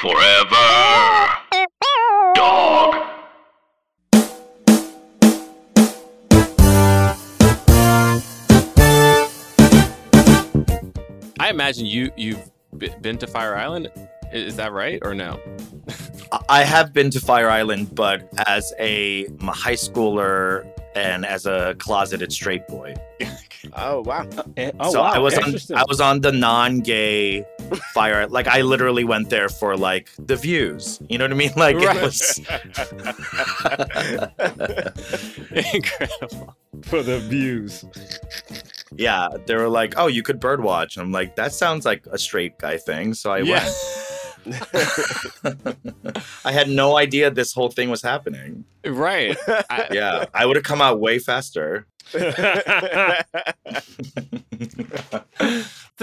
Forever. Dog. I imagine you you've been to Fire Island. Is that right or no? I have been to Fire Island, but as a high schooler and as a closeted straight boy. Oh wow. Eh, Oh, so wow. I was on. I was on the non-gay fire. Like I literally went there for like the views. You know what I mean? Like Right. it was. Incredible. for the views. yeah, they were like, "Oh, you could birdwatch." I'm like, "That sounds like a straight guy thing." So I Yeah. went. I had no idea this whole thing was happening. Right. I- Yeah, I would have come out way faster. The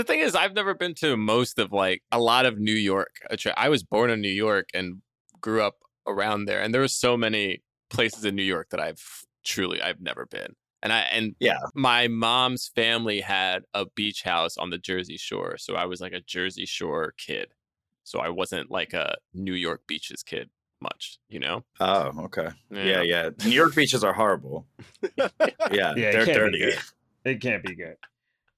thing is, I've never been to most of like a lot of New York. I was born in New York and grew up around there, and there were so many places in New York that I've truly I've never been. And I and Yeah. my mom's family had a beach house on the Jersey Shore, so I was like a Jersey Shore kid. So I wasn't like a New York beaches kid much, you know. Oh, okay. Yeah, yeah. New York beaches are horrible. Yeah, Yeah, it they're can't be dirty. good. It can't be good.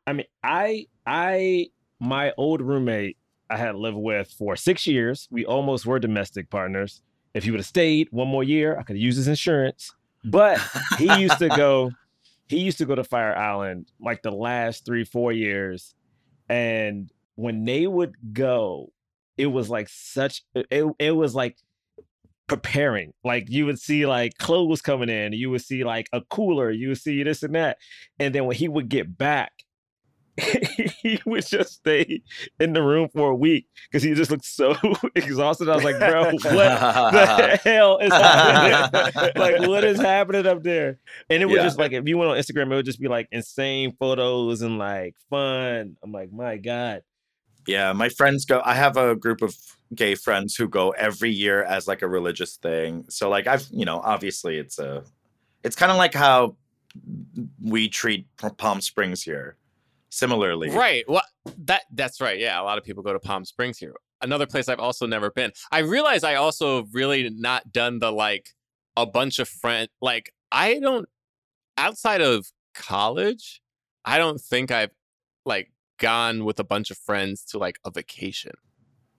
I mean, I I my old roommate I had lived with for six years. We almost were domestic partners. If he would have stayed one more year, I could have used his insurance. But he used to go, he used to go to Fire Island like the last three, four years. And when they would go, it was like such it, it was like preparing. Like you would see like clothes coming in, you would see like a cooler, you would see this and that. And then when he would get back, he would just stay in the room for a week because he just looked so exhausted. I was like, bro, what the hell is happening? like, what is happening up there? And it would Yeah. just like, if you went on Instagram, it would just be like insane photos and like fun. I'm like, my God. Yeah, my friends go. I have a group of gay friends who go every year as like a religious thing. So like I've, you know, obviously it's a, it's kind of like how we treat Palm Springs here. Similarly, Right. Well, that that's right. Yeah, a lot of people go to Palm Springs here. Another place I've also never been. I realize I also really not done the like a bunch of friend like I don't outside of college, I don't think I've like gone with a bunch of friends to like a vacation,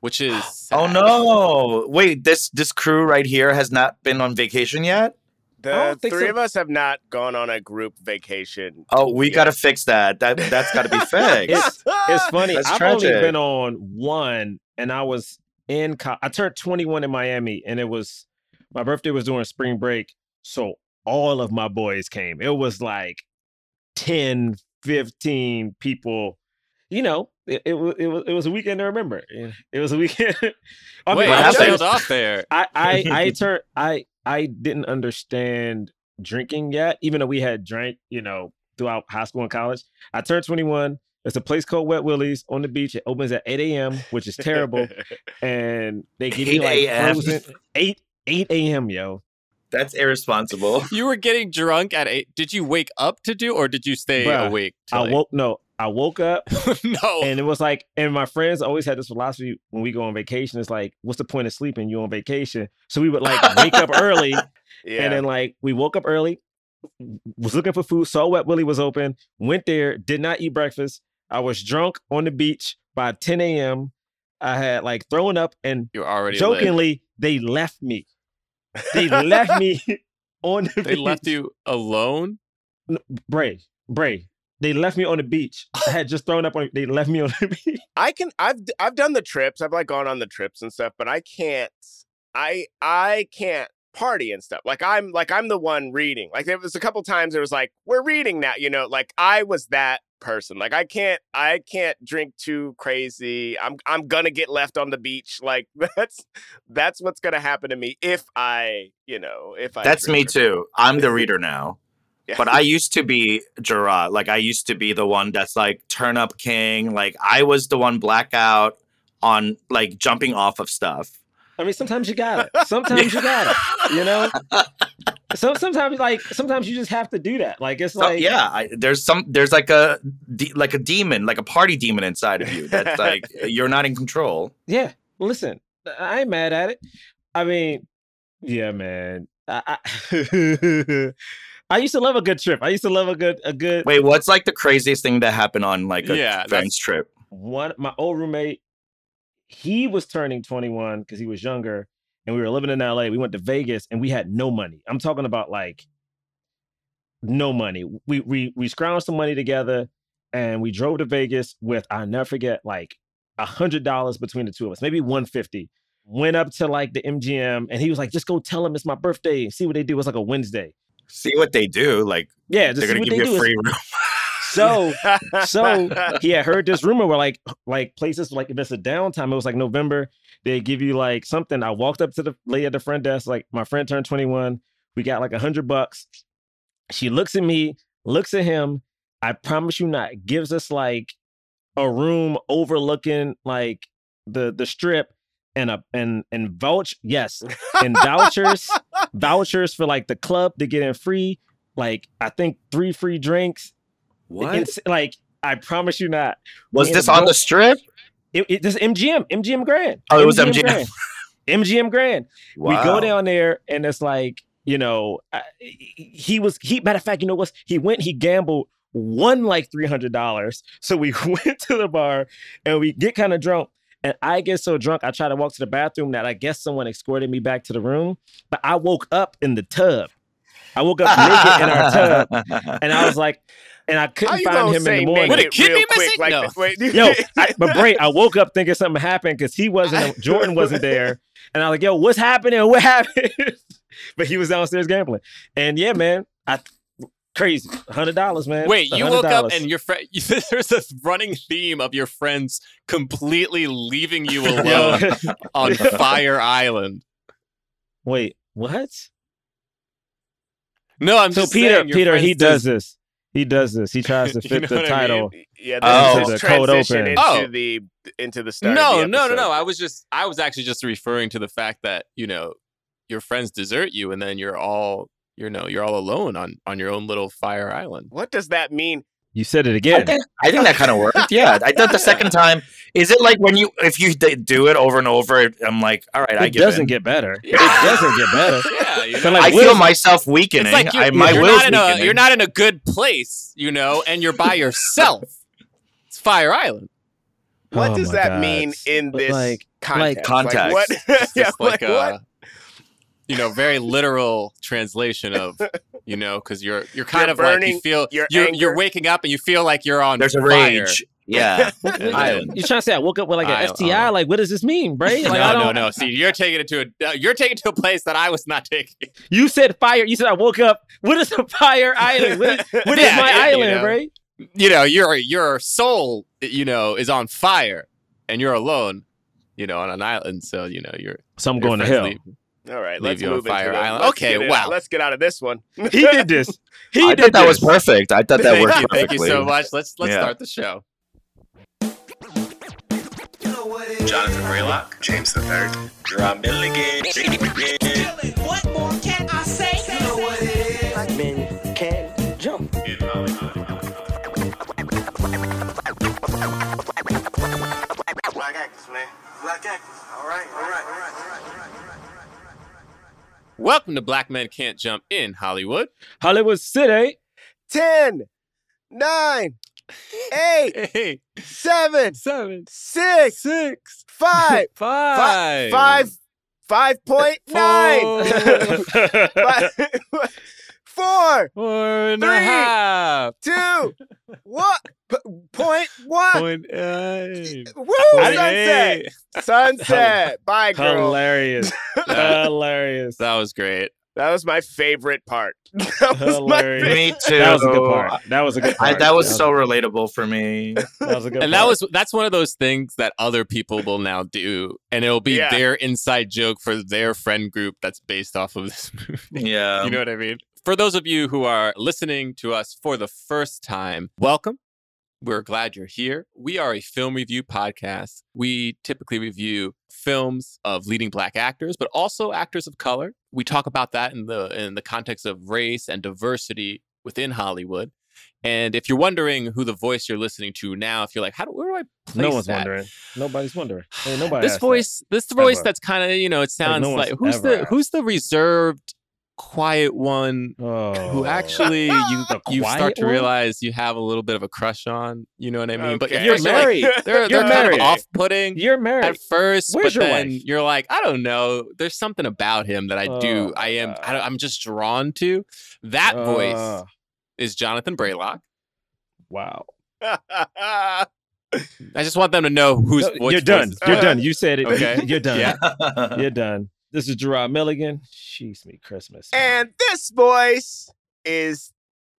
which is Oh no! Wait, this this crew right here has not been on vacation yet. The three so. of us have not gone on a group vacation. Oh, we Yeah. got to fix that. That that's got to be fixed. It's it's funny. That's I've only been on one, and I was in. Co- I turned 21 in Miami, and it was my birthday was during spring break, so all of my boys came. It was like 10, 15 people. You know, it, it was it was it was a weekend to remember. It it was a weekend. I Wait, what I happened? sailed off there. I I I turned I I didn't understand drinking yet, even though we had drank, you know, throughout high school and college. I turned 21. There's a place called Wet Willie's on the beach. It opens at 8 a.m., which is terrible. and they give you like frozen 8 8 a.m. yo. That's irresponsible. You were getting drunk at eight. Did you wake up to do or did you stay Bruh, awake? I woke no, I woke up no. and it was like, and my friends always had this philosophy when we go on vacation. It's like, what's the point of sleeping? You on vacation. So we would like wake up early yeah. And then like we woke up early, was looking for food, saw Wet Willie was open, went there, did not eat breakfast. I was drunk on the beach by 10 a.m. I had like thrown up and You're already lit. jokingly, they left me. They left me on the They beach. left you alone. Bray, Bray. They left me on the beach. I had just thrown up on they left me on the beach. I can I've I've done the trips. I've like gone on the trips and stuff, but I can't I I can't party and stuff. Like I'm like I'm the one reading. Like there was a couple times there was like we're reading now, you know, like I was that person. Like I can't I can't drink too crazy. I'm I'm going to get left on the beach. Like that's that's what's going to happen to me if I, you know, if I That's me too. I'm the reader now. Yeah. But I used to be Gerard. Like I used to be the one that's like turn up king. Like I was the one blackout on like jumping off of stuff. I mean, sometimes you got it. Sometimes you got it. You know. So sometimes, like sometimes you just have to do that. Like it's So, like yeah, I, there's some there's like a de- like a demon, like a party demon inside of you. That's like you're not in control. Yeah, listen. I ain't mad at it. I mean, yeah, man. I, I, I used to love a good trip. I used to love a good a good Wait, what's like the craziest thing that happened on like a Yeah, friend's trip? one my old roommate he was turning 21 because he was younger and we were living in LA. We went to Vegas and we had no money. I'm talking about like no money. We we we scrounged some money together and we drove to Vegas with I'll never forget like a hundred dollars between the two of us, maybe 150. Went up to like the MGM and he was like, just go tell them it's my birthday and see what they do. It's like a Wednesday. See what they do. Like Yeah, they're gonna give they you a free It's- room. So so he had heard this rumor where like like places like if it's a downtime, it was like November, they give you like something. I walked up to the lady at the front desk, like my friend turned 21. We got like a hundred bucks. She looks at me, looks at him. I promise you not, gives us like a room overlooking like the the strip and a and and vouch yes and vouchers vouchers for like the club to get in free like i think three free drinks What it's like I promise you not. was this on the strip? It, it, this MGM, MGM Grand. Oh, it was MGM. Grand. MGM Grand. We go down there and it's like, you know, I, he was he matter of fact, you know what? He went, he gambled, won like three hundred dollars. So we went to the bar and we get kind of drunk. And I get so drunk, I try to walk to the bathroom that I guess someone escorted me back to the room. But I woke up in the tub. I woke up naked in our tub. And I was like, and I couldn't find him in the morning. Would a naked kidney real quick missing? like No. Wait, Yo, I, but Bray, I woke up thinking something happened because he wasn't, Jordan wasn't there. And I was like, yo, what's happening? What happened? but he was downstairs gambling. And yeah, man, I crazy. $100, man. Wait, you woke up and your friend. There's this running theme of your friends completely leaving you alone on Fire Island. wait, what? No, I'm So just Peter, saying, Peter, he friends does this. He does this. He tries to You fit know the what I mean? title. Yeah, Oh. this The is cold transition open. into Oh. the into the start. No, of the no, no, no. I was just, I was actually just referring to the fact that you know your friends desert you, and then you're all, you know, you're all alone on on your own little Fire Island. What does that mean? You said it I again. think, I think that kind of worked. Yeah, I thought the second time. Is it like when you if you do it over and over? I'm like, all right, I get It give doesn't in. get better. Yeah. It doesn't get better. Yeah, you know, like, I feel myself weakening. it's like you, I, my you're will's not in a, you're not in a good place, you know, and you're by yourself. it's Fire Island. What Oh does that God. mean in But this like- context? Context. what? Yeah, just like, like, what? Uh, a, you know, very literal translation of, you know, because you're you're kind You're of like you feel your you're you're waking up and you feel like you're on There's a fire. rage. Yeah, What- And Island. You trying to say I woke up with like an I- STI? uh, like, what does this mean, Bray? Like, I no, don't, no, no. See, you're taking it to a uh, you're taking it to a place that I was not taking. You said fire. You said I woke up. What is a fire island? What, what is Yeah, my yeah, you island, know. Bray? You know, your your soul, you know, is on fire, and you're alone, you know, on an island. So you know, you're So I'm your going to hell. leave. All right, Leave let's you on move Fire into the, Island. let's Okay, wow. out- Let's get out of this one. He did this. He I did thought that was perfect. I thought that Thank worked you, perfectly. thank you so much. Let's let's Yeah. start the show. Jonathan Braylock, James the Third, Gerard Milligan. What more can I say? You know what it is. Black men can jump. Black actors, man. Black actors. All right, all right, all right, all right, all right. Welcome to Black Men Can't Jump in Hollywood. Hollywood City. 10, 9, 8, Hey, 7, seven, 6, six, 5, five, 5, 5.9, Four. Five, 4, Four and a half. 2, what? P- point 1. Point nine. Woo! Point Sunset. eight. Sunset. Bye, girl. Hilarious. Hilarious. That was great. That was my favorite part. That was my Hilarious. favorite. Me too. That was a good part. That was a good I, part. that was so relatable for me. That was a good And that was that's one of those things that other people will now do, and it'll be Yeah. their inside joke for their friend group that's based off of this movie. Yeah. you know what I mean? For those of you who are listening to us for the first time, welcome. We're glad you're here. We are a film review podcast. We typically review films of leading black actors, but also actors of color. We talk about that in the in the context of race and diversity within Hollywood. And if you're wondering who the voice you're listening to now, if you're like, how do where do I place No one's that? wondering. Nobody's wondering. Hey, nobody. this asked that. voice, this voice Ever. that's kind of you know, it sounds no like, who's the asked. who's the reserved, quiet one Oh. who actually you you start to one? realize you have a little bit of a crush on. You know what I mean? But Okay. at You're first like, married. they're You're they're kind of off-putting You're married. at first, Where's but your then wife? you're like, I don't know. There's something about him that I do. Oh, I am. God. I, I'm just drawn to. That voice Uh, is Jonathan Braylock. wow. I just want them to know whose No, voice. you're done. voice You're is- done. You said it. Okay. You're done. yeah. You're done. This is Gerard Milligan. Jeez me Christmas. and this voice is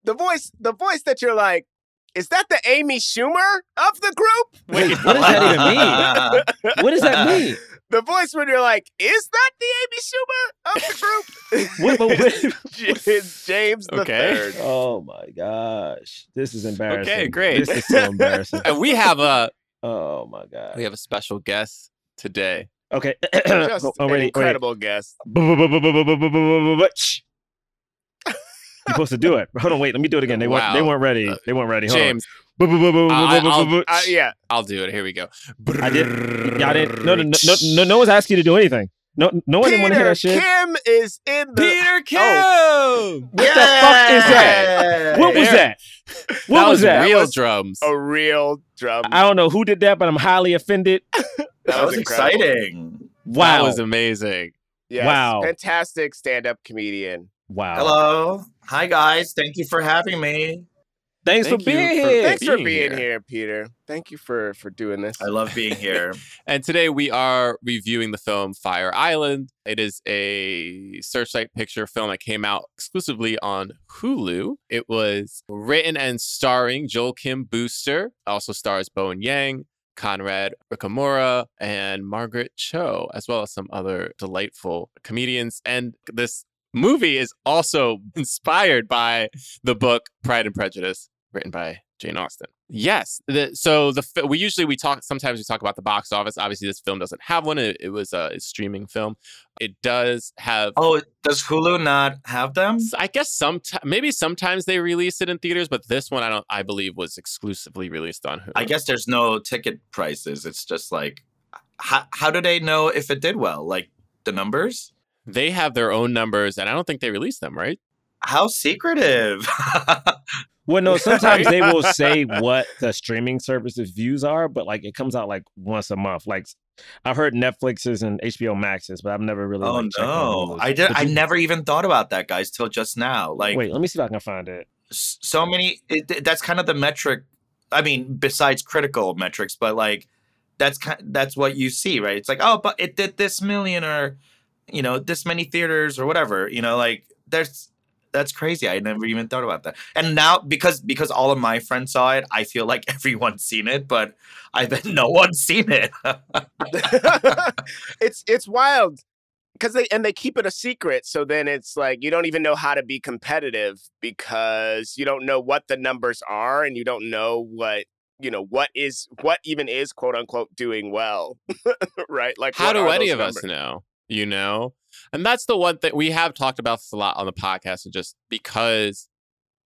the voice, the voice that you're like, is that the Amy Schumer of the group? Wait, what does that even mean? What does that mean? The voice when you're like, is that the Amy Schumer of the group? What- what- what- It's James the Okay. third. Oh my gosh. This is embarrassing. Okay, great. This is so embarrassing. And we have a Oh my god. we have a special guest today. Okay. Just oh, an ready, incredible guest. Shh. You're supposed to do it. Hold on, wait. Let me do it again. They weren't. They weren't ready. Uh, They weren't ready. Hold James, on. I- I'll- Uh, yeah, I'll do it. Here we go. I did. Y'all didn't. No, no, no, no, no, no one's asking you to do anything. No, no one didn't want to hear Peter that shit. Kim is in the. Peter Kim. What the fuck is that? What was that? What that was that? Real was- drums. A real drum. I don't know who did that, but I'm highly offended. That was incredible. exciting. Wow. That was amazing. Yes, Wow. Fantastic stand up comedian. wow. Hello. Hi guys. Thank you for having me. Thanks Thank for you being for- here. Thanks for being being here. here. Peter. Thank you for for doing this. I love being here. And today we are reviewing the film Fire Island. It is a Searchlight picture film that came out exclusively on Hulu. It was written and starring Joel Kim Booster, also stars Bowen Yang, Conrad Ricamora, and Margaret Cho, as well as some other delightful comedians. And this movie is also inspired by the book Pride and Prejudice, written by Jane Austen. Yes. The, so the we usually we talk sometimes we talk about the box office. Obviously, this film doesn't have one. It, it was a streaming film. It does have. Oh, does Hulu not have them? I guess some maybe sometimes they release it in theaters, but this one I don't. I believe was exclusively released on Hulu. I guess there's no ticket prices. It's just like, how, how do they know if it did well? Like the numbers? they have their own numbers, and I don't think they release them. Right? How secretive. Well, no, sometimes they will say what the streaming services views are, but like it comes out like once a month. Like I've heard Netflix's and HBO Max's, but I've never really. oh like, no. I did But I you- never even thought about that, guys, till just now. Like Wait, let me see if I can find it. so many it, that's kind of the metric i mean besides critical metrics but like that's kind that's what you see right it's like oh but it did this million or you know this many theaters or whatever you know like there's that's crazy i never even thought about that and now because because all of my friends saw it i feel like everyone's seen it but i bet no one's seen it it's it's wild because they and they keep it a secret. So then it's like you don't even know how to be competitive because you don't know what the numbers are and you don't know what you know what is what even is quote unquote doing well, right? Like How do any those of us know? You know? And that's the one thing we have talked about this a lot on the podcast, and just because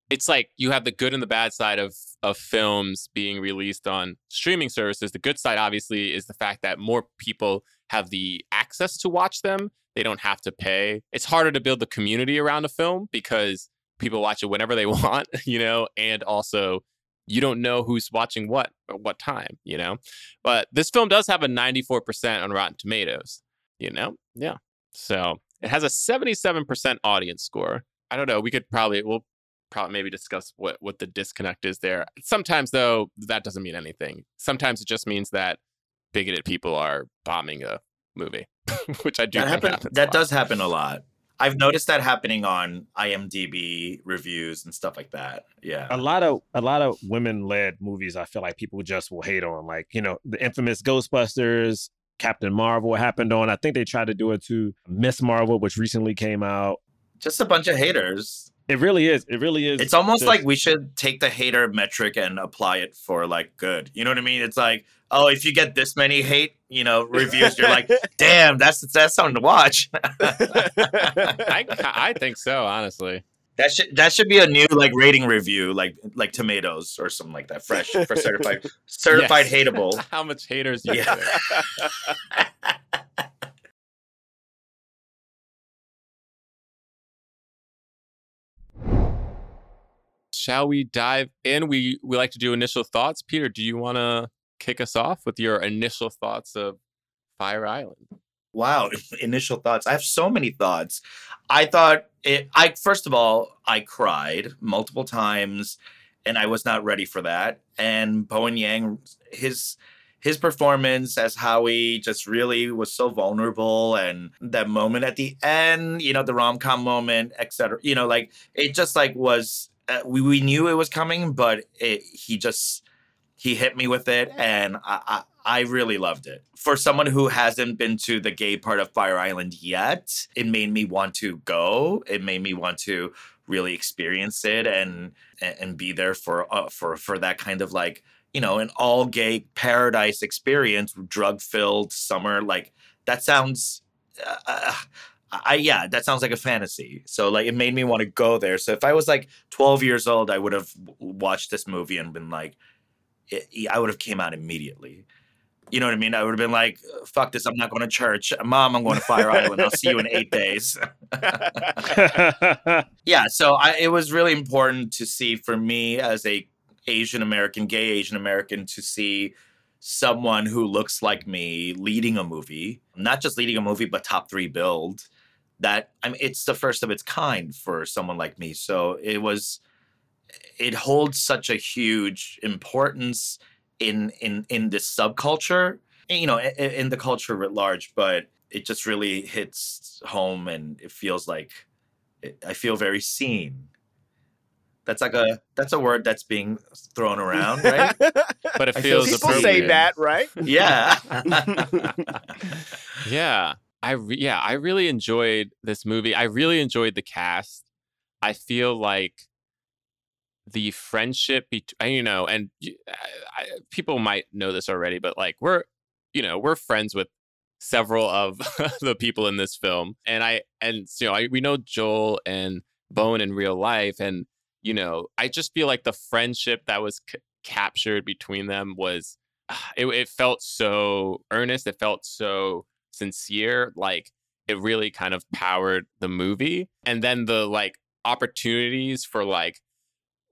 it's like you have the good and the bad side of of films being released on streaming services. The good side, obviously, is the fact that more people have the access to watch them. They don't have to pay. It's harder to build the community around a film because people watch it whenever they want, you know, and also you don't know who's watching what at what time, you know. But this film does have a 94% on Rotten Tomatoes, you know? Yeah. So it has a 77% audience score. I don't know. We could probably, we'll probably maybe discuss what, what the disconnect is there. Sometimes, though, that doesn't mean anything. Sometimes it just means that bigoted people are bombing a movie, which I do that think happen, happens. a that lot. does happen a lot i've noticed that happening on imdb reviews and stuff like that yeah A lot of a lot of women led movies. I feel like people just will hate on, like you know, the infamous Ghostbusters, Captain Marvel happened on. I think they tried to do it to Miss Marvel, which recently came out. just a bunch of haters It really is. It really is. It's almost just- like we should take the hater metric and apply it for like good. You know what I mean? It's like, oh, if you get this many hate, you know, reviews, you're like, damn, that's that's something to watch. I, I think so, honestly. That should that should be a new like rating review, like like tomatoes or something like that. Fresh for certified certified Yes. hateable. How much haters? you Yeah. Shall we dive in? We we like to do initial thoughts. Peter, do you want to kick us off with your initial thoughts of Fire Island? Wow, initial thoughts. I have so many thoughts. I thought it I first of all, I cried multiple times and I was not ready for that. And Bowen Yang his his performance as Howie just really was so vulnerable and that moment at the end, you know, the rom-com moment, etc. You know, like it just like was uh, we, we knew it was coming, but it, he just he hit me with it and I, I really loved it. For someone who hasn't been to the gay part of Fire Island yet, it made me want to go. It made me want to really experience it and and and be there for uh, for for that kind of like you know an all gay paradise experience, drug filled summer. Like that sounds. Uh, uh, I yeah, that sounds like a fantasy. So like it made me want to go there. So if I was like 12 years old, I would have watched this movie and been like, it, I would have came out immediately. You know what I mean? I would have been like, "Fuck this! I'm not going to church, Mom. I'm going to Fire Island. I'll see you in eight days." yeah. So I, it was really important to see for me as a Asian American, gay Asian American, to see someone who looks like me leading a movie, not just leading a movie, but top three build. That I mean, it's the first of its kind for someone like me. So it was it holds such a huge importance in in in this subculture you know in, in the culture writ large but it just really hits home and it feels like it, i feel very seen. That's like a that's a word that's being thrown around right? But it I feel feels People appropriate. say that, right? yeah. Yeah. I re- yeah i really enjoyed this movie. I really enjoyed the cast. I feel like the friendship between uh, you know and I, uh, I- people might know this already but like we're you know we're friends with several of the people in this film and i and you know I, we know joel and Bowen in real life and you know i just feel like the friendship that was c- captured between them was it, it felt so earnest it felt so sincere like it really kind of powered the movie and then the like opportunities for like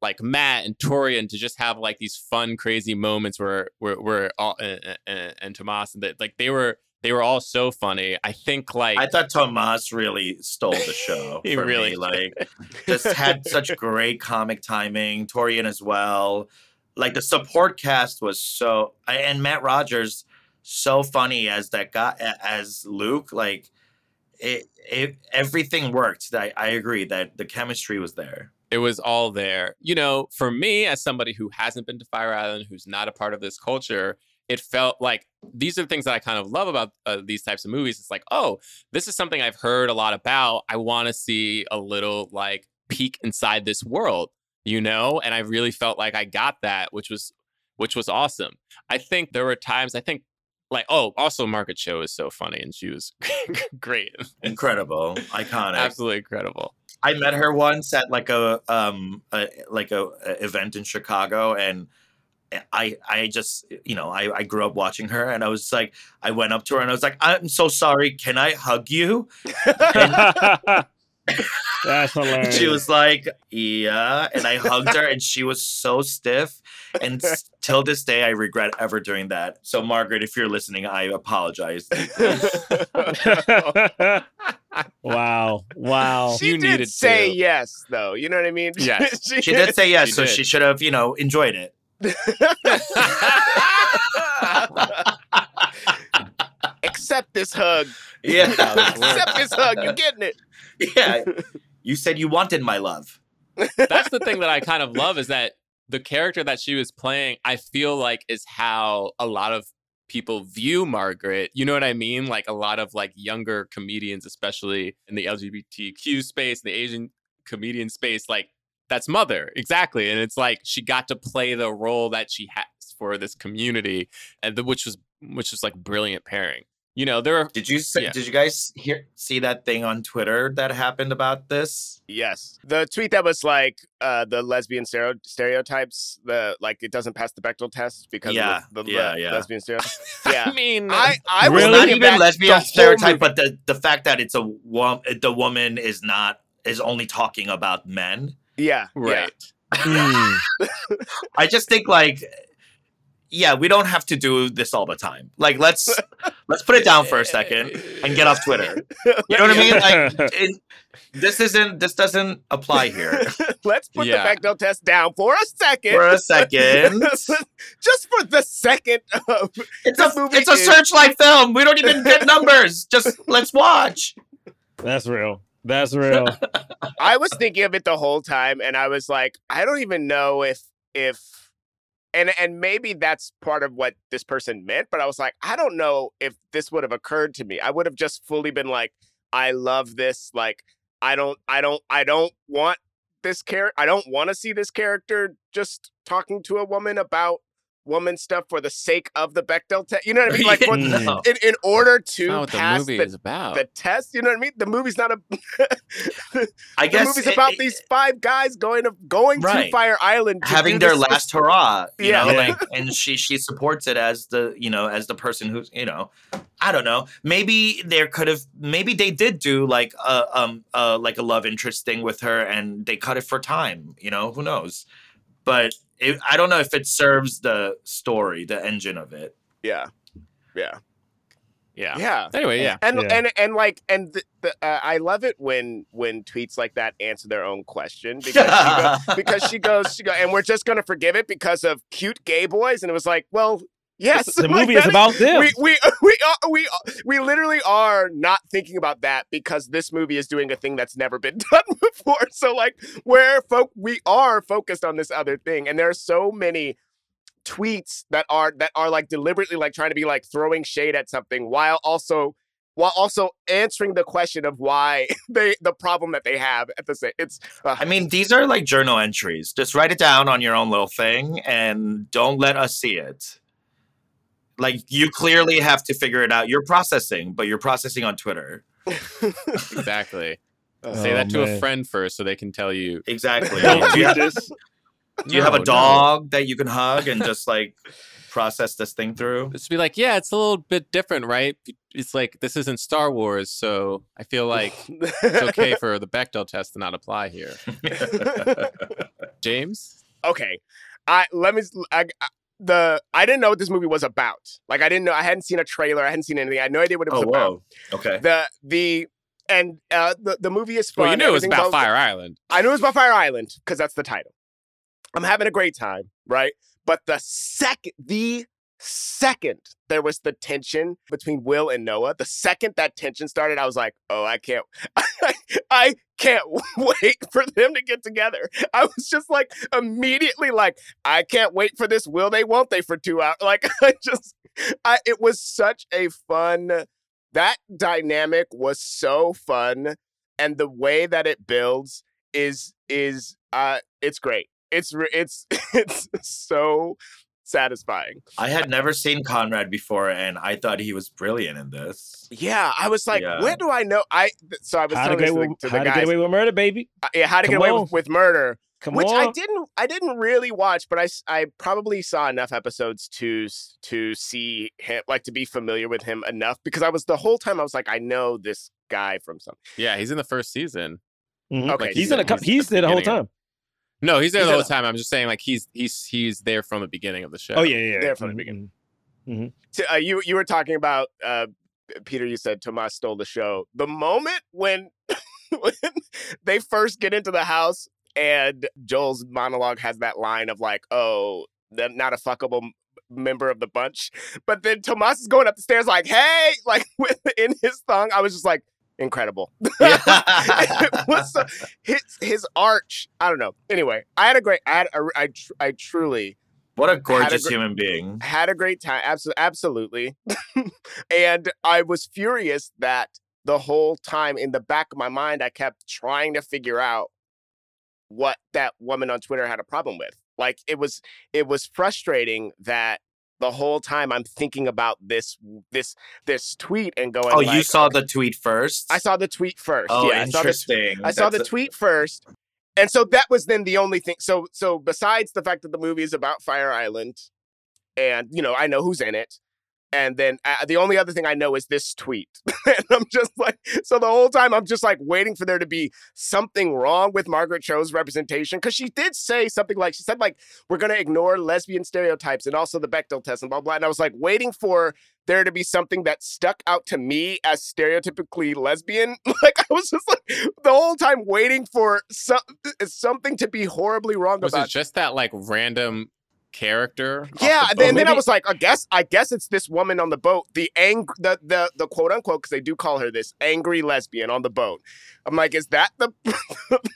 like Matt and Torian to just have like these fun crazy moments where where where all and, and, and Tomas and that like they were they were all so funny i think like i thought tomas really stole the show He for really me. like just had such great comic timing. Torian as well. Like the support cast was so, and Matt Rogers so funny as that guy as Luke. Like it, it everything worked. I, I agree that the chemistry was there. It was all there. You know, for me, as somebody who hasn't been to Fire Island, who's not a part of this culture, it felt like these are the things that I kind of love about uh, these types of movies. It's like, oh, this is something I've heard a lot about. I want to see a little like peek inside this world, you know? And I really felt like I got that, which was which was awesome. I think there were times I think like oh, also Margaret Cho is so funny and she was great. Incredible, iconic. Absolutely incredible. I met her once at like a um a, like a, a event in Chicago and I I just you know I I grew up watching her and I was like I went up to her and I was like I'm so sorry. Can I hug you That's hilarious. she was like yeah and I hugged her and she was so stiff and s- till this day I regret ever doing that so Margaret if you're listening I apologize wow. Wow. She You did needed say to. yes, though. You know what I mean? Yes. she did say yes She so did. she should have you know enjoyed it Accept this hug. yeah Accept this hug. You're getting it? yeah you said you wanted my love that's the thing that I kind of love is that the character that she was playing, I feel like is how a lot of people view Margaret. You know what I mean? Like a lot of like younger comedians, especially in the LGBTQ space, the Asian comedian space, like that's mother exactly. And it's like she got to play the role that she has for this community, and the, which was which was like brilliant pairing. You know, there are Did you say, Yeah. did you guys hear see that thing on Twitter that happened about this? Yes. The tweet that was like uh, the lesbian stereo- stereotypes, the like it doesn't pass the Bechdel test because Yeah, of the, the yeah, le- yeah. lesbian stereotype. I mean, I I was Really? Not even that lesbian the whole stereotype, movie- but the the fact that it's a wo- the woman is not is only talking about men. yeah, right. Mm. I just think like yeah, we don't have to do this all the time. Like let's let's put it down for a second and get off Twitter. You know what I mean? Like it, this isn't this doesn't apply here. Let's put Yeah. the Bechdel test down for a second. For a second. Just for the second of It's a movie it's a searchlight film. We don't even get numbers. Just let's watch. That's real. That's real. I was thinking of it the whole time, and I was like, I don't even know if if and and maybe that's part of what this person meant, but I was like, I don't know if this would have occurred to me. I would have just fully been like, I love this. Like, I don't, I don't, I don't want this character. I don't want to see this character just talking to a woman about woman stuff for the sake of the Bechdel test. You know what I mean? Like, for. No. in, in order to not what the pass movie the, is about. the test. You know what I mean? The movie's not a. I the guess the movie's it- about it- these five guys going to going to Fire Island, to having their this- last hurrah. You Yeah. know, Yeah. like and she she supports it as the you know as the person who's you know I don't know. Maybe there could have maybe they did do like a um uh like a love interest thing with her and they cut it for time. You know who knows, but it, I don't know if it serves the story, the engine of it. Yeah, yeah, yeah. yeah. Anyway, yeah. And Yeah. and and like and the, the, uh, I love it when when tweets like that answer their own question because she goes, because she goes she go and we're just gonna forgive it because of cute gay boys and it was like well yes the like, movie that is about them. we we we are, we we literally are not thinking about that because this movie is doing a thing that's never been done before. So like where folk we are focused on this other thing, and there are so many tweets that are that are like deliberately like trying to be like throwing shade at something while also while also answering the question of why they the problem that they have at the same it's uh, I mean, these are like journal entries. Just write it down on your own little thing and don't let us see it. Like you clearly have to figure it out. You're processing, but you're processing on Twitter. Exactly. uh, Say Oh, that to a friend first so they can tell you. Exactly. Don't you, have, do you have No, a no. dog that you can hug and just like process this thing through? Just be like, yeah, it's a little bit different, right? It's like this isn't Star Wars, so I feel like it's okay for the Bechdel test to not apply here. James? okay i let me I, I- the i didn't know what this movie was about like i didn't know i hadn't seen a trailer i hadn't seen anything i had no idea what it was oh, about whoa. Okay. the the and uh the, the movie is fun Well, you knew it was about all- Fire Island. i knew it was about fire island because that's the title i'm having a great time right but the second the second there was the tension between will and noah the second that tension started i was like oh i can't i can't wait for them to get together. I was just like immediately like i can't wait for this. Will they won't they for two hours like i just i it was such a fun that dynamic was so fun and the way that it builds is is uh it's great. It's it's it's so satisfying I had never seen Conrad before, and I thought he was brilliant in this. yeah i was like Yeah. where do i know i so i was How to telling this get to away, the, to how the to get away with murder, baby? uh, yeah how to get away with, with murder Come which on. I didn't I didn't really watch, but I, I probably saw enough episodes to to see him like to be familiar with him enough because I was the whole time I was like I know this guy from something. Yeah, he's in the first season. Mhm. Okay, Like, He's in a couple. he's He's there the whole beginning time. No, he's there He's the whole time. I'm just saying, like he's he's he's there from the beginning of the show. Oh yeah, yeah. yeah. There from the Mhm, beginning. mhm. So, uh, you you were talking about uh, Peter. You said Tomas stole the show. The moment when when they first get into the house and Joel's monologue has that line of like, "Oh, they're not a fuckable." member of the bunch but then tomas is going up the stairs like hey like in his thong i was just like incredible it was so, his his arch i don't know anyway i had a great i had a, I, tr- I truly What a gorgeous gr- human being. had a great time. Absolutely, absolutely. and I was furious that the whole time in the back of my mind, I kept trying to figure out what that woman on Twitter had a problem with. Like it was, it was frustrating that the whole time I'm thinking about this this this tweet and going. Oh, you like, saw the tweet first? I saw the tweet first. Oh, yeah, I saw the, interesting. I saw the tweet first. And so that was then the only thing. So so besides the fact that the movie is about Fire Island, and you know I know who's in it, and then uh, the only other thing I know is this tweet, and I'm just like, so the whole time I'm just like waiting for there to be something wrong with Margaret Cho's representation because she did say something like she said like we're gonna ignore lesbian stereotypes and also the Bechdel test and blah blah. And I was like waiting for there to be something that stuck out to me as stereotypically lesbian. Like I was just like the whole time waiting for some, something to be horribly wrong Was about. it just that like random character? yeah, the and then, boat? then I was like, I guess, I guess it's this woman on the boat, the ang, the the the quote unquote, because they do call her this angry lesbian on the boat. I'm like, is that the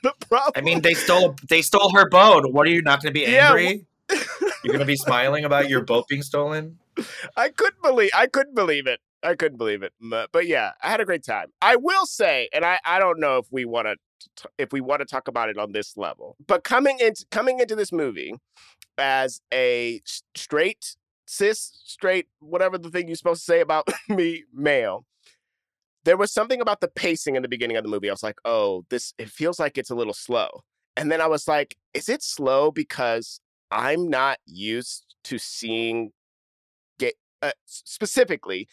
the problem? I mean, they stole they stole her boat. What are you not going to be Yeah, angry? You're going to be smiling about your boat being stolen? I couldn't believe, I couldn't believe it. I couldn't believe it. But, but yeah, I had a great time. I will say, and I I don't know if we want to if we want to talk about it on this level, but coming into coming into this movie as a straight cis straight whatever the thing you're supposed to say about me male there was something about the pacing in the beginning of the movie. I was like oh this it feels like it's a little slow. And then i was like is it slow because i'm not used to seeing gay uh, specifically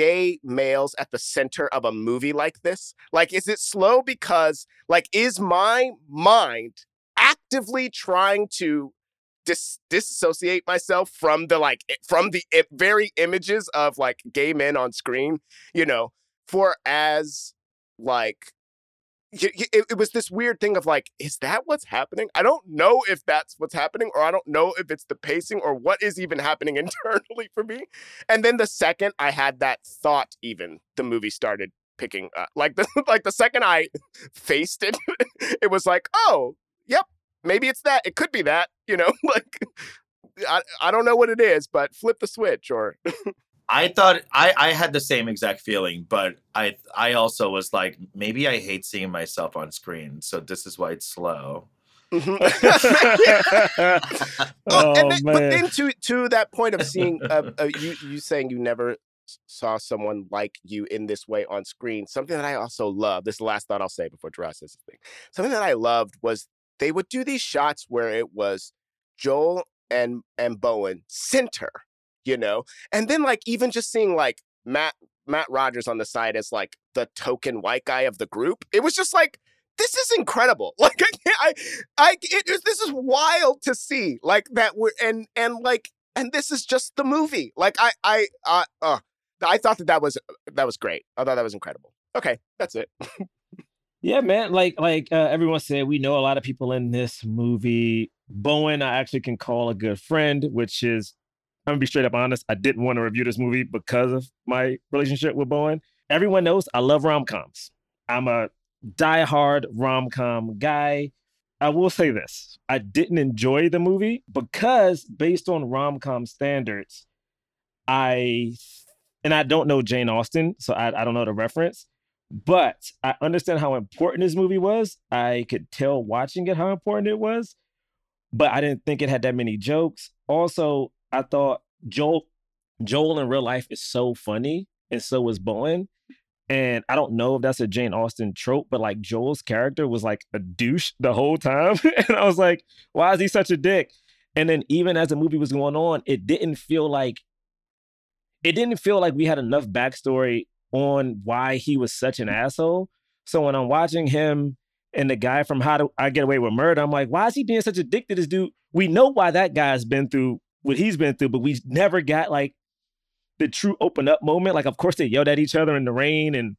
gay males at the center of a movie like this? Like is it slow because like is my mind actively trying to dis- disassociate myself from the like from the i- very images of like gay men on screen you know for as like it, it was this weird thing of like is that what's happening? I don't know if that's what's happening or i don't know if it's the pacing or what is even happening internally for me. And then the second i had that thought even the movie started picking up. Like the like the second i faced it it was like oh yep maybe it's that. It could be that you know? Like I, I don't know what it is but flip the switch or I thought I, I had the same exact feeling, but I I also was like, maybe I hate seeing myself on screen, so this is why it's slow. oh, oh and then, but then to to that point of seeing uh, uh, you you saying you never saw someone like you in this way on screen. Something that I also love. This is the last thought I'll say before Gerard says the thing. Something that I loved was they would do these shots where it was Joel and and Bowen center, you know, and then like even just seeing like Matt Matt Rogers on the side as like the token white guy of the group. It was just like this is incredible. Like I I, it, is- this is wild to see. Like that we're and and like and this is just the movie. Like I, I, uh, uh I thought that that was that was great. I thought that was incredible. Okay, that's it. Yeah, man. Like like uh, everyone said, we know a lot of people in this movie. Bowen, I actually can call a good friend, which is I'm gonna be straight up honest. I didn't want to review this movie because of my relationship with Bowen. Everyone knows I love rom coms. I'm a diehard rom com guy. I will say this: I didn't enjoy the movie because, based on rom com standards, I and I don't know Jane Austen, so I, I don't know the reference but I understand how important this movie was. I could tell watching it how important it was, but I didn't think it had that many jokes. Also, I thought Joel Joel in real life is so funny, and so was Bowen. And I don't know if that's a Jane Austen trope, but like Joel's character was like a douche the whole time. and I was like, why is he such a dick? And then even as the movie was going on, it didn't feel like it didn't feel like we had enough backstory on why he was such an asshole. So when I'm watching him and the guy from How to I Get Away with Murder, I'm like, why is he being such a dick to this dude? We know why that guy's been through what he's been through, but we never got like the true open up moment. Like, of course, they yelled at each other in the rain, and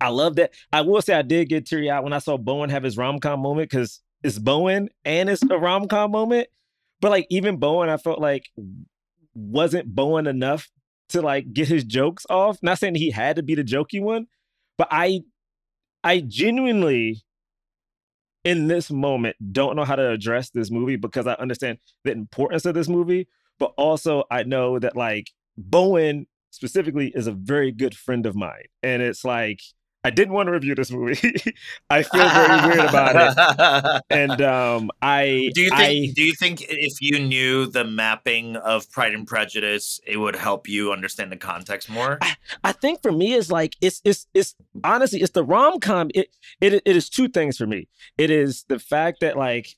I love that. I will say I did get teary eyed when I saw Bowen have his rom com moment because it's Bowen and it's a rom com moment. But like even Bowen, I felt like wasn't Bowen enough to like get his jokes off. Not saying he had to be the jokey one, but I I genuinely in this moment don't know how to address this movie because I understand the importance of this movie, but also I know that like Bowen specifically is a very good friend of mine. And it's like I didn't want to review this movie. I feel very weird about it, and um, I do you think? I, do you think if you knew the mapping of Pride and Prejudice, it would help you understand the context more? I think for me it's like it's it's it's honestly it's the rom com. It, it it is two things for me. It is the fact that like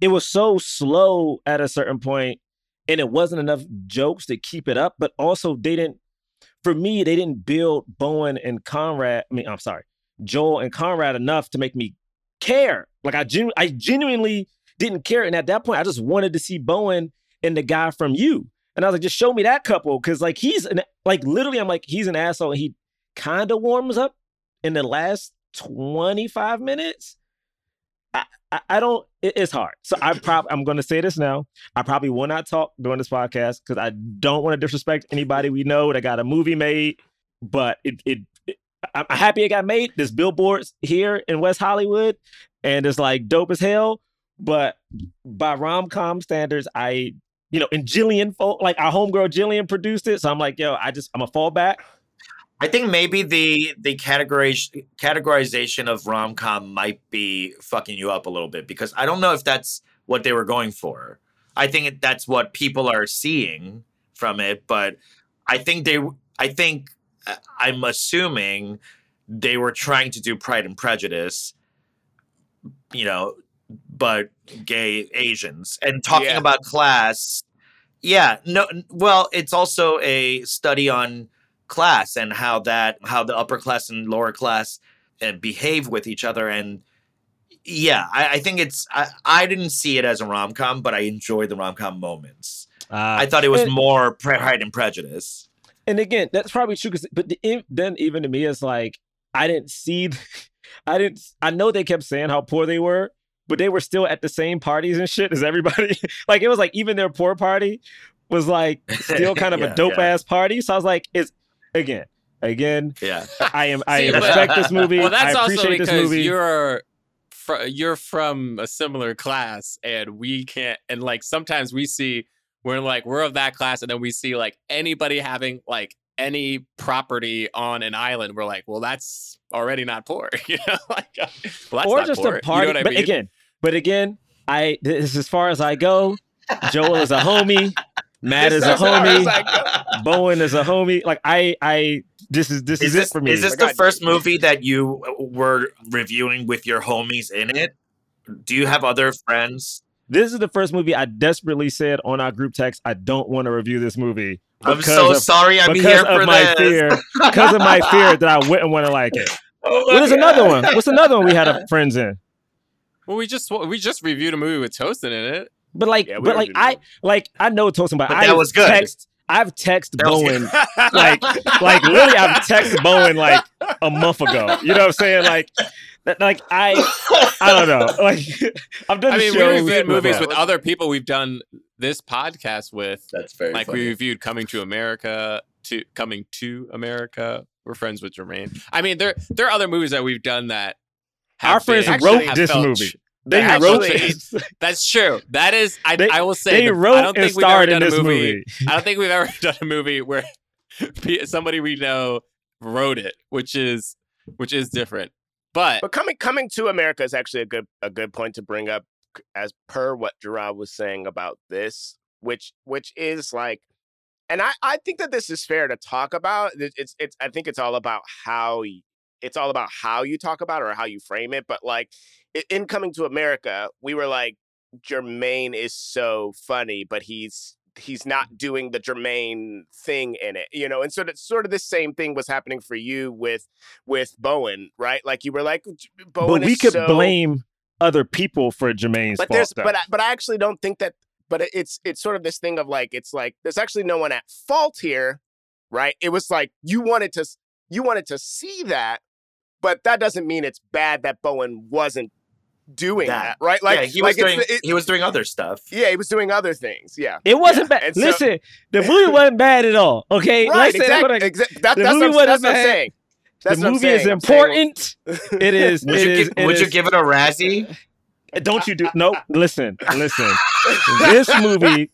it was so slow at a certain point, and it wasn't enough jokes to keep it up. But also they didn't. For me, they didn't build Bowen and Conrad. I mean, I'm sorry, Joel and Conrad enough to make me care. Like I genu- I genuinely didn't care, and at that point, I just wanted to see Bowen and the guy from you. And I was like, just show me that couple. Cause like he's an like literally, I'm like, he's an asshole. And he kind of warms up in the last 25 minutes. I, I, don't it- it's hard. So I probably I'm gonna say this now. I probably will not talk during this podcast because I don't want to disrespect anybody we know that got a movie made, but it it, it I'm happy it got made. There's billboards here in West Hollywood, and it's like dope as hell. But by rom com standards, I you know, and Jillian, like our homegirl Jillian produced it. So I'm like, yo, I just, I'm a fallback. I think maybe the the categorization categorization of rom com might be fucking you up a little bit because I don't know if that's what they were going for. I think that's what people are seeing from it, but I think they, I think I'm assuming they were trying to do Pride and Prejudice, you know, but gay Asians and talking Yeah. about class. Yeah, no, well, it's also a study on class and how that how the upper class and lower class uh, behave with each other and yeah i, I think it's I, I didn't see it as a rom-com but i enjoyed the rom-com moments Uh, i thought it was and- more pride and prejudice and again, that's probably true. 'cause- but the, in- then even to me, it's like I didn't see, I didn't. I know they kept saying how poor they were, but they were still at the same parties and shit as everybody. like it was like even their poor party was like still kind of Yeah, a dope yeah. ass party. So I was like, it's again, again. yeah I am. I See, but- respect this movie. Well, that's I also appreciate this because movie. you're fr- you're from a similar class, and we can't. And like sometimes we see we're like we're of that class, and then we see like anybody having like any property on an island. We're like, well, that's already not poor, you know? like, uh, well, that's or not just poor. a party. You know but mean? again, but again, I this as far as I go. Joel is a homie. Matt is a As far as homie. I. Bowen is a homie. Like I, I this is this is, is this it for me. is this Like, the I- first movie that you were reviewing with your homies in it do you have other friends This is the first movie I desperately said on our group text. I don't want to review this movie. i'm so of, sorry i'm because here of for my this fear. Because of my fear that I wouldn't want to like it. Oh my What is another God. one? What's another one we had a friends in? well, we just we just reviewed a movie with Toastin in it. But like, Yeah, we but like I it. like I know Toasting, but, But I that was good. Text, I've texted That was Bowen like like literally I've texted Bowen like a month ago. You know what I'm saying? Like that, like I I don't know. Like I've done I mean, we shows reviewed movies with other people we've done this podcast with. that's very like funny. we reviewed Coming to America, to Coming to America. We're friends with Jermaine. I mean, there there are other movies that we've done that. Our friends wrote this movie. ch- They Actually, wrote this. That's true. That is, I, They- I will say, They that wrote I don't think we've ever starred in done a this movie. movie. I don't think we've ever done a movie where somebody we know wrote it, which is which is different. But But coming coming to America is actually a good a good point to bring up as per what Gerard was saying about this, which which is like and I, I think that this is fair to talk about. It's it's I think it's all about how it's all about how you talk about it or how you frame it. But like in coming to America, we were like, Jermaine is so funny, but he's he's not doing the Jermaine thing in it, you know. And so that sort of the same thing was happening for you with with Bowen, right? Like you were like, Bowen But we could so-" blame other people for Jermaine's but there's though. but I, but I actually don't think that but it's it's sort of this thing of like it's like there's actually no one at fault here right it was like you wanted to you wanted to see that but that doesn't mean it's bad that Bowen wasn't doing That. that, right like yeah, he like was doing it, he was doing other stuff. yeah he was doing other things yeah It wasn't Yeah, bad. and so- Listen, the movie wasn't bad at all. Okay, right Let's that exactly, I- exactly. That, the that's, movie what, I'm- wasn't that's what I'm saying that's the movie is saying. I'm saying- important. It is. Would it you is- give, it would you give it a Razzie? Don't you do? Nope. Listen, listen. this movie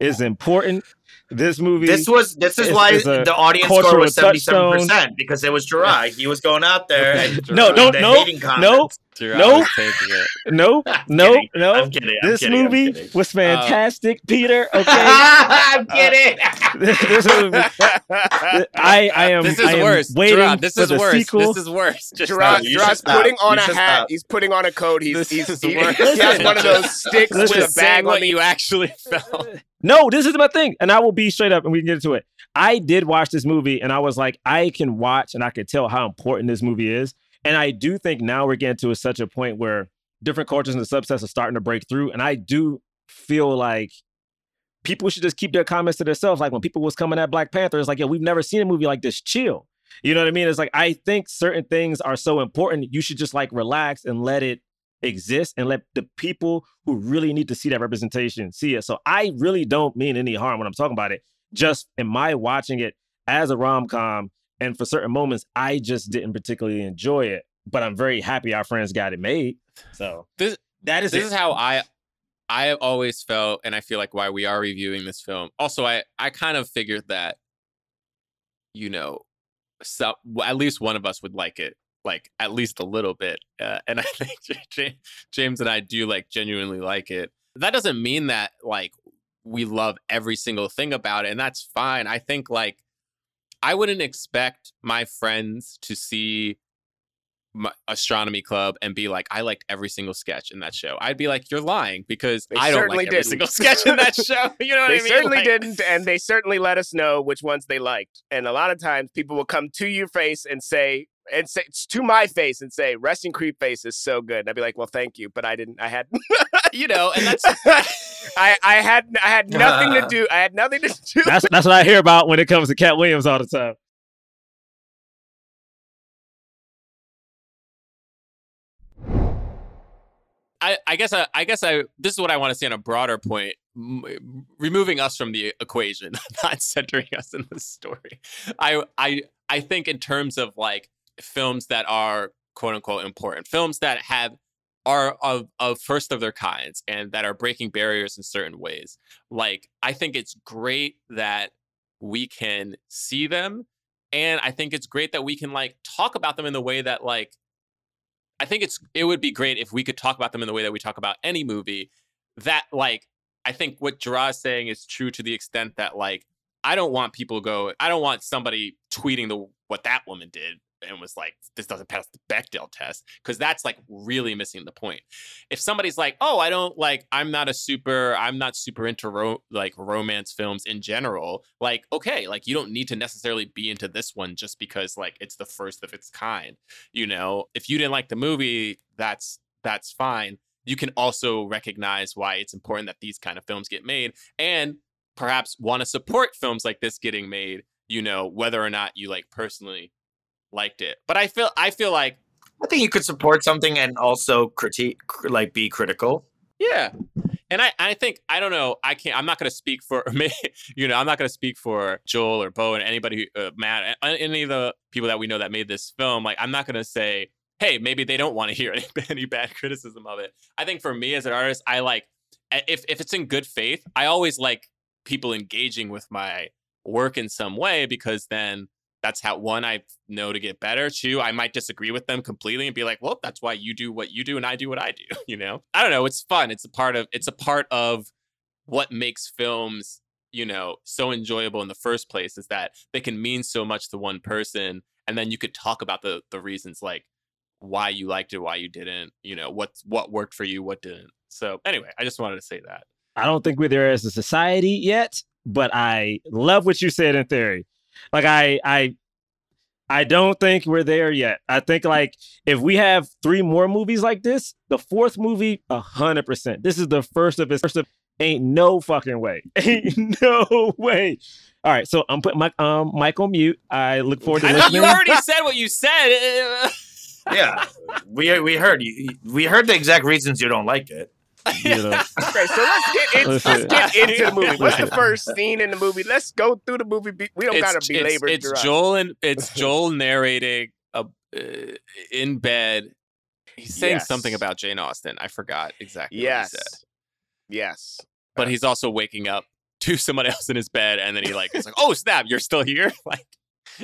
is important. This movie. This was this is It's- why it's a the audience score was seventy seven touchstone. percent because it was Gerard. He was going out there and no, no, the no, hating no, comments. Gerard No. was taking it. no, no, kidding. no. I'm kidding. I'm This kidding, movie kidding. was uh, fantastic, Peter. Okay, I'm uh, kidding. this, this movie. I, I am. This is I am worse. Waiting Gerard, this for is the worse. sequel. This is worse. Just Gerard, you Gerard's should putting on You a hat. stop. He's putting on a coat. He's This he's is he, worse. he has one of those sticks Listen. with a bag what on the. you actually felt. No, this is my thing, and I will be straight up, and we can get into it. I did watch this movie, and I was like, I can watch, and I could tell how important this movie is. And I do think now we're getting to such a point where different cultures and subsets are starting to break through, and I do feel like people should just keep their comments to themselves. Like when people was coming at Black Panther, it's like, yeah, we've never seen a movie like this. Chill. You know what I mean? It's like I think certain things are so important. You should just like relax and let it exist and let the people who really need to see that representation see it. So I really don't mean any harm when I'm talking about it. Just in my watching it as a rom com, and for certain moments, I just didn't particularly enjoy it. But I'm very happy our friends got it made. So This- that is this it. is how I I have always felt, and I feel like why we are reviewing this film. Also, I I kind of figured that, you know, so at least one of us would like it, like at least a little bit, uh, and I think James and I do like genuinely like it. That doesn't mean that like we love every single thing about it, and that's fine. I think like I wouldn't expect my friends to see my astronomy club and be like, I liked every single sketch in that show. I'd be like, you're lying because They I don't certainly like every didn't. single sketch in that show. You know what They I mean? They certainly Like- didn't, and they certainly let us know which ones they liked. And a lot of times, people will come to your face and say, and say to my face and say, "Resting Creep Face is so good." And I'd be like, "Well, thank you, but I didn't. I had, You know, and that's I, I had, I had nothing to do. I had nothing to do. that's that's what I hear about when it comes to Katt Williams all the time. I, I guess I, I guess I this is what I want to say on a broader point, m- removing us from the equation, not centering us in the story. I I I think in terms of like films that are quote unquote important, films that have are of of first of their kinds and that are breaking barriers in certain ways. Like I think it's great that we can see them and I think it's great that we can like talk about them in the way that like I think it's it would be great if we could talk about them in the way that we talk about any movie. That like I think what Gerard is saying is true to the extent that like I don't want people go. I don't want somebody tweeting the what that woman did and was like this doesn't pass the Bechdel test because that's like really missing the point. If somebody's like, oh, I don't like, I'm not a super, I'm not super into ro- like romance films in general. Like, okay, like you don't need to necessarily be into this one just because like it's the first of its kind you know if you didn't like the movie that's that's fine you can also recognize why it's important that these kind of films get made and perhaps want to support films like this getting made you know whether or not you like personally liked it but i feel i feel like I think you could support something and also critique, like be critical. Yeah. And I, I think I don't know I can't I'm not going to speak for me you know I'm not going to speak for Joel or Bo and anybody who uh, Matt any of the people that we know that made this film like I'm not going to say hey maybe they don't want to hear any, any bad criticism of it I think for me as an artist I like if if it's in good faith I always like people engaging with my work in some way because then that's how one I know to get better. Two, I might disagree with them completely and be like, well, that's why you do what you do and I do what I do. You know, I don't know. It's fun. It's a part of it's a part of what makes films, you know, so enjoyable in the first place is that they can mean so much to one person, and then you could talk about the the reasons like why you liked it, why you didn't, you know, what what worked for you, what didn't. So anyway, I just wanted to say that. I don't think we're there as a society yet, but I love what you said in theory. Like I I I don't think we're there yet. I think like if we have three more movies like this, the fourth movie, a hundred percent. This is the first of its first of ain't no fucking way. Ain't no way. All right, so I'm putting my um mic on mute. I look forward to I know listening. you already said what you said. Yeah, we we heard you. We heard the exact reasons you don't like it. You know, Okay, so let's get, in, Listen. let's get into the movie. What's the first scene in the movie? Let's go through the movie. We don't it's, gotta it's, belabor it's Gerard. Joel and it's Joel narrating a, uh, in bed. He's saying something about Jane Austen. I forgot exactly what he Yes. said. Yes. But he's also waking up to someone else in his bed, and then he like is like, "Oh snap, you're still here!" Like,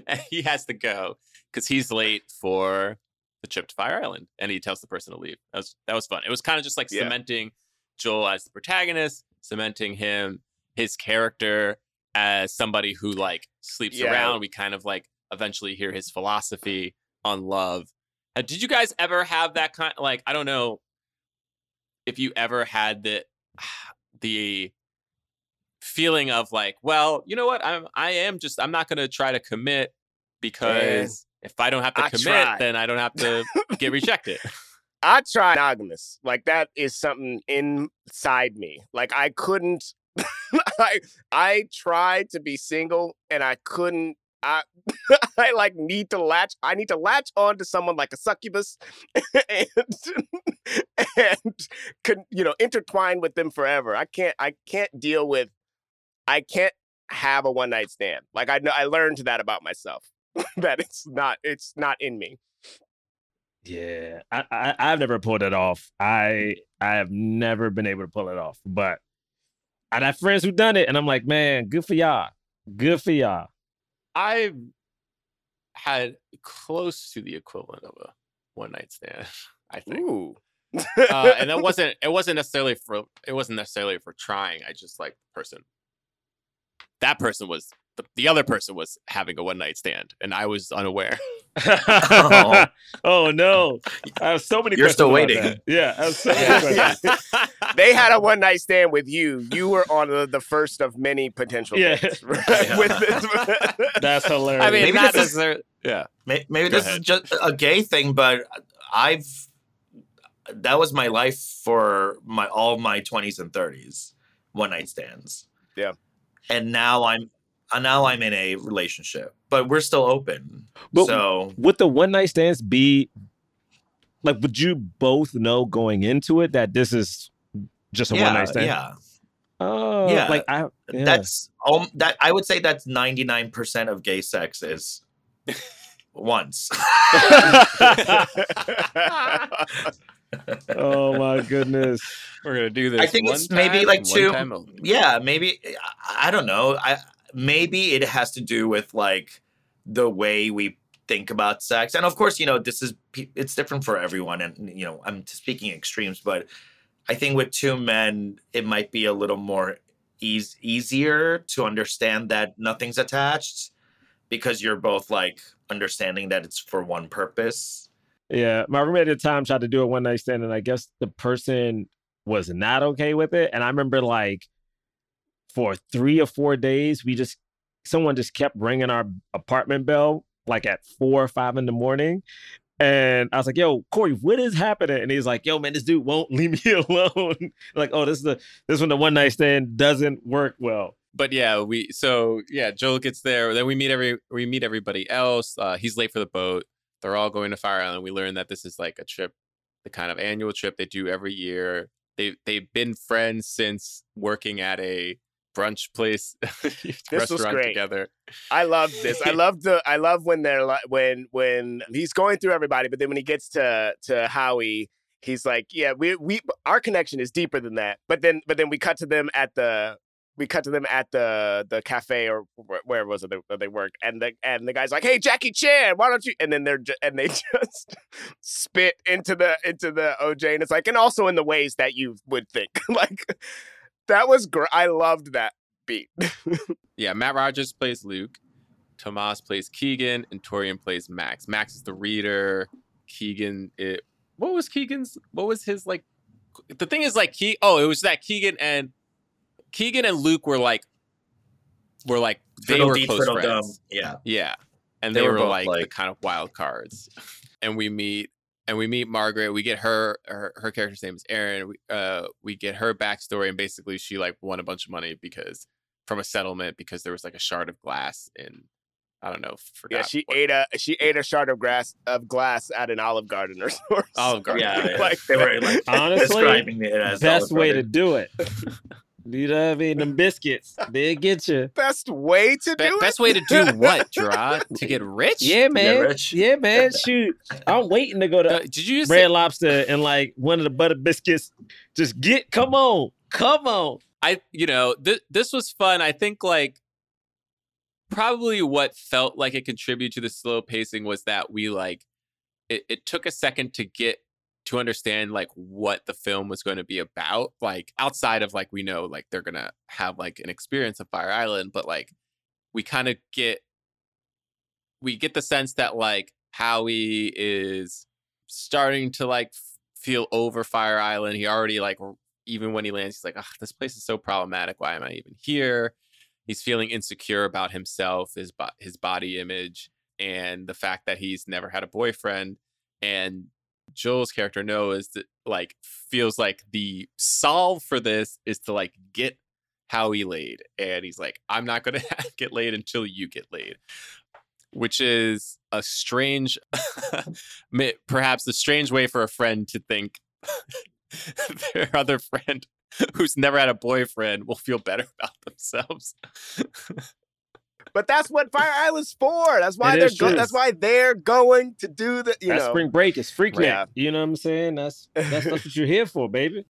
and he has to go because he's late for the trip to Fire Island, and he tells the person to leave. That was that was fun. It was kind of just like Yeah. cementing Joel as the protagonist, cementing him his character as somebody who like sleeps Yeah. around. We kind of like eventually hear his philosophy on love. Uh, did you guys ever have that kind? Of like, I don't know if you ever had the the feeling of like, well, you know what? I'm I am just I'm not gonna try to commit because if I don't have to I commit, tried. then I don't have to get rejected. I tried monogamous. Like that is something inside me. Like I couldn't. I I tried to be single and I couldn't. I I like need to latch. I need to latch on to someone like a succubus, and and can you know intertwine with them forever. I can't. I can't deal with. I can't have a one night stand. Like I know. I learned that about myself. that it's not. It's not in me. Yeah, I, I I've never pulled it off. I I have never been able to pull it off. But I have friends who done it, and I'm like, man, good for y'all. Good for y'all. I had close to the equivalent of a one night stand. I think. Ooh. uh, and that wasn't it wasn't necessarily for it wasn't necessarily for trying i just like person that person was the, the other person was having a one night stand and i was unaware oh, oh. no, I have so many. You're still questions about waiting. Yeah, I have so many Yeah. they had a one night stand with you. You were on the, the first of many potential Yeah. dates. right? Yeah. With this. That's hilarious. i mean Maybe not this is- necessarily yeah May- Maybe Go this ahead. is just a gay thing, but I've that was my life for my all my twenties and thirties, one night stands. Yeah. and now I'm uh, now I'm in a relationship, but we're still open. But so would the one night stands be like? Would you both know going into it that this is just a yeah, one night stand? yeah, Oh, Yeah. Like I. Yeah. that's um that I would say that's ninety nine percent of gay sex is once. oh my goodness. we're gonna do this I think one it's maybe like two- time yeah maybe i I don't know i maybe it has to do with like the way we think about sex and of course you know this is it's different for everyone and you know i'm speaking extremes but i think with two men it might be a little more eas- easier to understand that nothing's attached because you're both like understanding that it's for one purpose Yeah, my roommate at the time tried to do a one night stand, and I guess the person was not okay with it. And I remember like for three or four days, we just someone just kept ringing our apartment bell like at four or five in the morning. And I was like, "Yo, Corey, what is happening?" And he's like, "Yo, man, this dude won't leave me alone." like, "Oh, this is the this one the one night stand doesn't work well." but yeah we so yeah joel gets there then we meet every we meet everybody else uh he's late for the boat they're all going to fire island we learn that this is like a trip the kind of annual trip they do every year they they've been friends since working at a brunch place was restaurant great. together I love this. I love the. I love when they're like when when he's going through everybody, but then when he gets to to Howie, he's like, "Yeah, we we our connection is deeper than that." But then but then we cut to them at the we cut to them at the the cafe or where was it that they work, and the and the guy's like, "Hey, Jackie Chan, why don't you?" And then they're ju- and they just spit into the into the OJ, and it's like, and also in the ways that you would think, like that was great. I loved that beat. yeah matt rogers plays luke tomas plays keegan and torian plays max max is the reader keegan it what was keegan's what was his like the thing is like he oh it was that keegan and keegan and luke were like were like they Fiddle were dee, close fiddle friends dum. yeah yeah and They they, were were, both, like, the kind of wild cards and we meet and we meet margaret we get her her, her character's name is erin we, uh we get her backstory and basically she like won a bunch of money because from a settlement because there was like a shard of glass in i don't know forgot Yeah, she what- ate a she ate a shard of grass of glass at an Olive Garden or, or Olive Garden. yeah, yeah. like they were like Honestly, describing it as Best Olive way to do it. You know what I mean? Them biscuits, they get you. best way to Be- do best it. way to do what Dra? to get rich Yeah, man. rich. Yeah, man. Shoot, I'm waiting to go to Uh, did you just Red say, Lobster and like one of the butter biscuits. Just get, come on, come on. I you know th- this was fun. I think like probably what felt like it contributed to the slow pacing was that we like it, it took a second to get to understand like what the film was going to be about like outside of like we know like they're gonna have like an experience of fire island but like we kind of get we get the sense that like howie is starting to like feel over fire island. He already like even when he lands he's like this place is so problematic. Why am i even here? He's feeling insecure about himself his bo- his body image and the fact that he's never had a boyfriend and Joel's character is that like feels like the solve for this is to like get Howie laid, and he's like, I'm not gonna get laid until you get laid, which is a strange, perhaps a strange way for a friend to think their other friend who's never had a boyfriend will feel better about themselves. But that's what Fire Island's for. That's why It they're go- that's why they're going to do the you That know. spring break is freak Yeah. neck. You know what I'm saying? That's that's that's what you're here for, baby.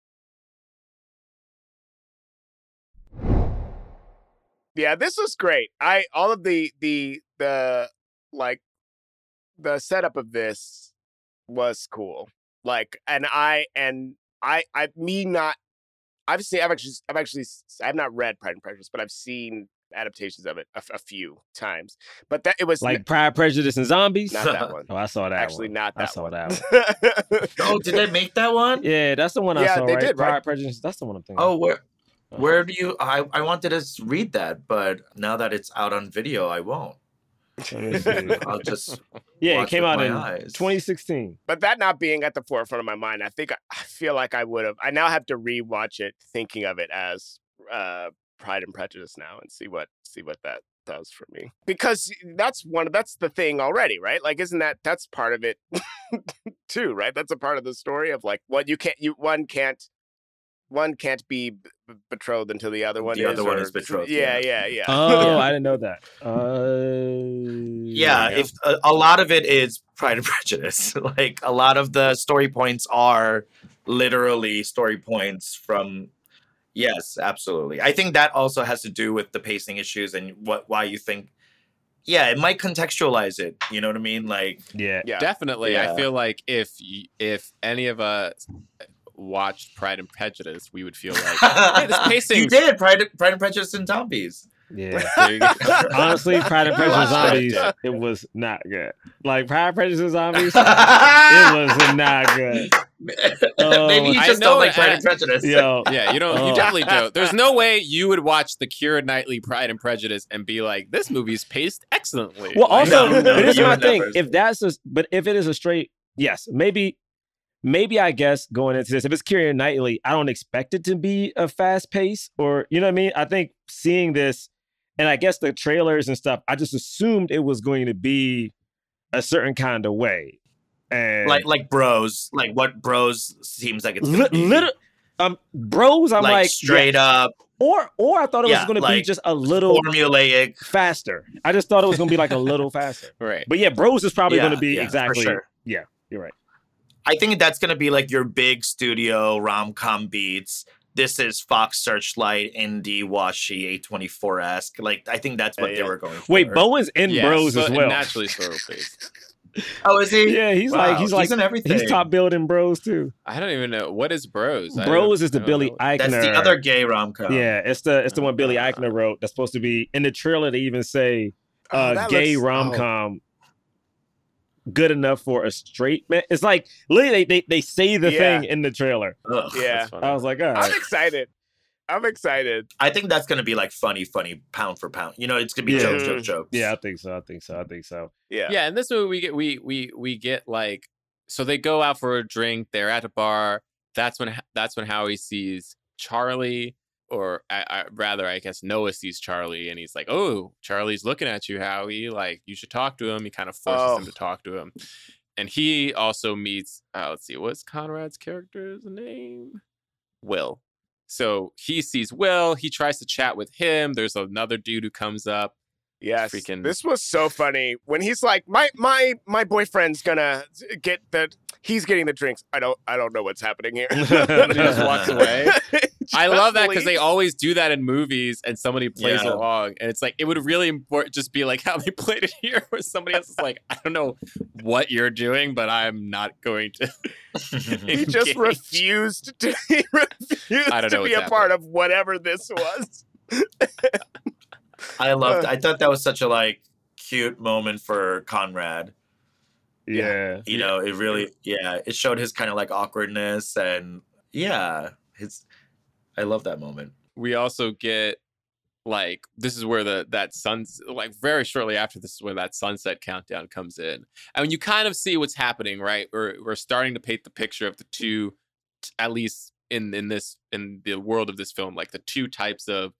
Yeah, this was great. I all of the the the like the setup of this was cool. Like and I and I I me not I've seen I've actually I've actually I've not read Pride and Prejudice, but I've seen adaptations of it a few times. But that it was Like Pride, Prejudice, and Zombies. not that one. Oh, I saw that. Actually, one. not I that saw one. that oh, did they make that one? Yeah, that's the one I Yeah, saw. they right? did, right? Pride, Prejudice. That's the one I'm thinking. Oh, where Uh, where do you? I I wanted to s- read that, but now that it's out on video, I won't. let me see. I'll just yeah, it came out in eyes. 2016. but that not being at the forefront of my mind, I think I, I feel like I would have. I now have to rewatch it, thinking of it as uh, Pride and Prejudice now, and see what see what that does for me. Because that's one. That's the thing already, right? Like, isn't that that's part of it too, right? That's a part of the story of like what you can't. You one can't. One can't be b- b- betrothed until the other one The is. other one or- is betrothed, Yeah, yeah. yeah, yeah. Oh, I didn't know that. Uh, yeah. If a, a lot of it is Pride and Prejudice, like a lot of the story points are literally story points from. Yes, absolutely. I think that also has to do with the pacing issues and what why you think. Yeah, it might contextualize it. You know what I mean? Like, yeah. yeah. Definitely, I feel like if if any of us watched Pride and Prejudice, we would feel like hey, this pacing. you did Pride, Pride and Prejudice and Zombies. Yeah. There you go. Honestly, Pride and Prejudice and Watch Zombies, it was not good. Like Pride and Prejudice and Zombies, it was not good. Oh, Maybe you oh, I just know don't like it- Pride and Prejudice. Yo, Yeah, you don't. Oh. You definitely don't. There's no way you would watch the Keira Knightley Pride and Prejudice and be like, "This movie's paced excellently." Well, Like, also, No, no, this is my thing. never. If that's a, but if it is a straight, yes, maybe, maybe I guess going into this, if it's Keira Knightley, I don't expect it to be a fast pace, or you know what I mean. I think seeing this, and I guess the trailers and stuff, I just assumed it was going to be a certain kind of way, and like like bros, like what bros seems like it's li- be. little, um, bros, I'm like, like, straight yeah. up or or I thought it Yeah, was going to be just a little formulaic. faster. I just thought it was going to be like a little faster. right. But yeah, bros is probably Yeah, going to be exactly. sure. Yeah, you're right. I think that's gonna be like your big studio rom com beats. This is Fox Searchlight, indie, washy, A24 esque. Like I think that's what Yeah, they yeah. were going for. Wait, Bowen's in Yeah, Bros so- as well. Naturally slow paced. Oh, is he? Yeah, he's Wow, like he's like in everything. he's top building Bros too. I don't even know what is Bros. Bros is the Billy know. Eichner. That's the other gay rom com. Yeah, it's the it's the one Billy Uh, Eichner wrote. That's supposed to be in the trailer. They even say Oh, uh, that gay looks- rom oh. Com good enough for a straight man. It's like literally they they, they say the Yeah. thing in the trailer. Ugh. Yeah. I was like, all I'm excited. I'm excited. I think that's gonna be like funny, funny pound for pound. You know, it's gonna be Yeah. jokes, jokes, mm-hmm. jokes. Yeah, I think so. I think so. I think so. Yeah. yeah in this movie we get we we we get like so they go out for a drink they're at a bar that's when that's when howie sees charlie or I, I, rather i guess noah sees charlie and he's like oh charlie's looking at you howie. Like you should talk to him. He kind of forces him Oh. to talk to him. And he also meets uh, let's see what's conrad's character's name? Will. So he sees will. He tries to chat with him. There's another dude who comes up. Yes. Freaking- This was so funny when he's like, my my my boyfriend's gonna get the he's getting the drinks. I don't I don't know what's happening here. he just walks away I love that because they always do that in movies, and somebody plays Yeah. along, and it's like it would really import just be like how they played it here, where somebody else is like, I don't know what you're doing, but I'm not going to. he just engage." refused to he refused I don't to know be what's a part of whatever this was. I loved. Uh. I thought that was such a like cute moment for Conrad. Yeah. You know, it really, yeah, it showed his kind of like awkwardness and yeah, his. I love that moment. we also get like this is where the that suns like very shortly after this is where that sunset countdown comes in and you kind of see what's happening right we're, we're starting to paint the picture of the two at least in in this in the world of this film like the two types of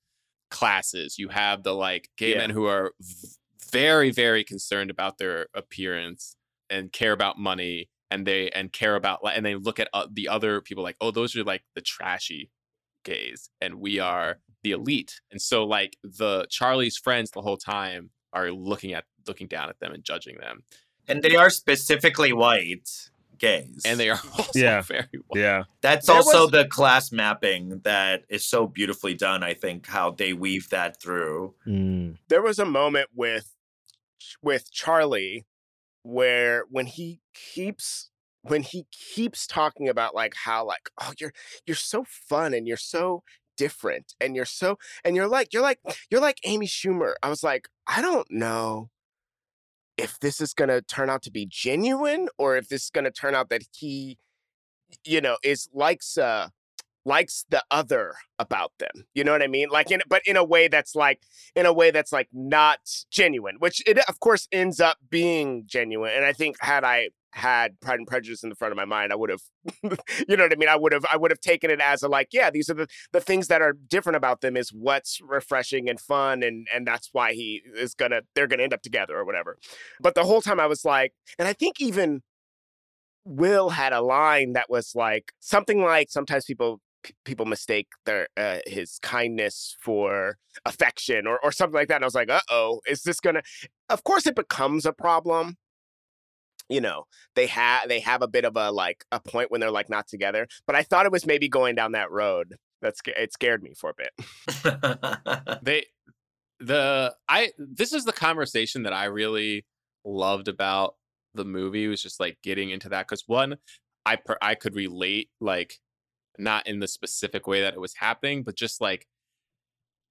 classes you have the like gay Yeah. men who are v- very very concerned about their appearance and care about money and they and care about like and they look at uh, the other people like oh those are like the trashy gays and we are the elite and so like the charlie's friends the whole time are looking at looking down at them and judging them And they are specifically white gays. and they are also Yeah. very Yeah. That's There also was- the class mapping that is so beautifully done. I think how they weave that through. Mm. there was a moment with with Charlie where when he keeps when he keeps talking about like how like oh you're you're so fun and you're so different and you're so and you're like you're like you're like Amy Schumer. I was like I don't know if this is going to turn out to be genuine or if this is going to turn out that he you know is likes uh likes the other about them. You know what I mean? Like in but in a way that's like in a way that's like not genuine, which it of course ends up being genuine. And I think had I had Pride and Prejudice in the front of my mind, I would have, you know what I mean? I would have, I would have taken it as a like, yeah, these are the the things that are different about them is what's refreshing and fun, and and that's why he is gonna, they're gonna end up together or whatever. But the whole time I was like, and I think even Will had a line that was like something like sometimes people p- people mistake their uh, his kindness for affection or or something like that. And I was like, uh oh, is this gonna? Of course, it becomes a problem. You know, they have they have a bit of a like a point when they're like not together. But I thought it was maybe going down that road. That's it scared me for a bit. they the i this is the conversation that i really loved about the movie was just like getting into that because one i per, i could relate like not in the specific way that it was happening but just like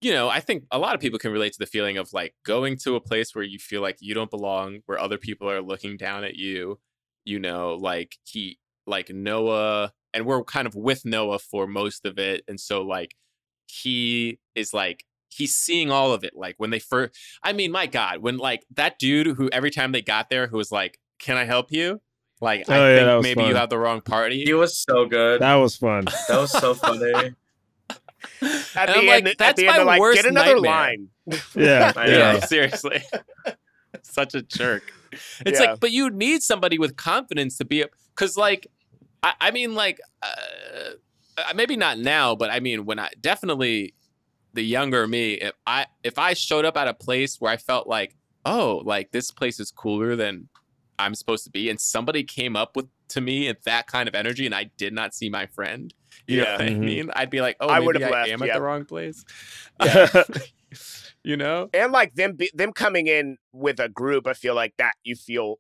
you know i think a lot of people can relate to the feeling of like going to a place where you feel like you don't belong where other people are looking down at you you know like he like noah and we're kind of with noah for most of it and so like he is like he's seeing all of it like when they first i mean my god when like that dude who every time they got there who was like can i help you like Oh, i yeah, think was maybe you have the wrong party he was so good. That was fun. That was so funny. At And the I'm end, like, that's the end, my they're like, worst get another nightmare." line. Yeah. I yeah, know. seriously such a jerk it's Yeah. like but you need somebody with confidence to be because like I, I mean like uh, uh, maybe not now but i mean when i definitely the younger me if i if i showed up at a place where i felt like oh like this place is cooler than i'm supposed to be and somebody came up with to me at that kind of energy and i did not see my friend you know Yeah. what i mean? I'd be like oh I maybe would've I left, am at the wrong place. Yeah. you know? And like them be, them coming in with a group i feel like that you feel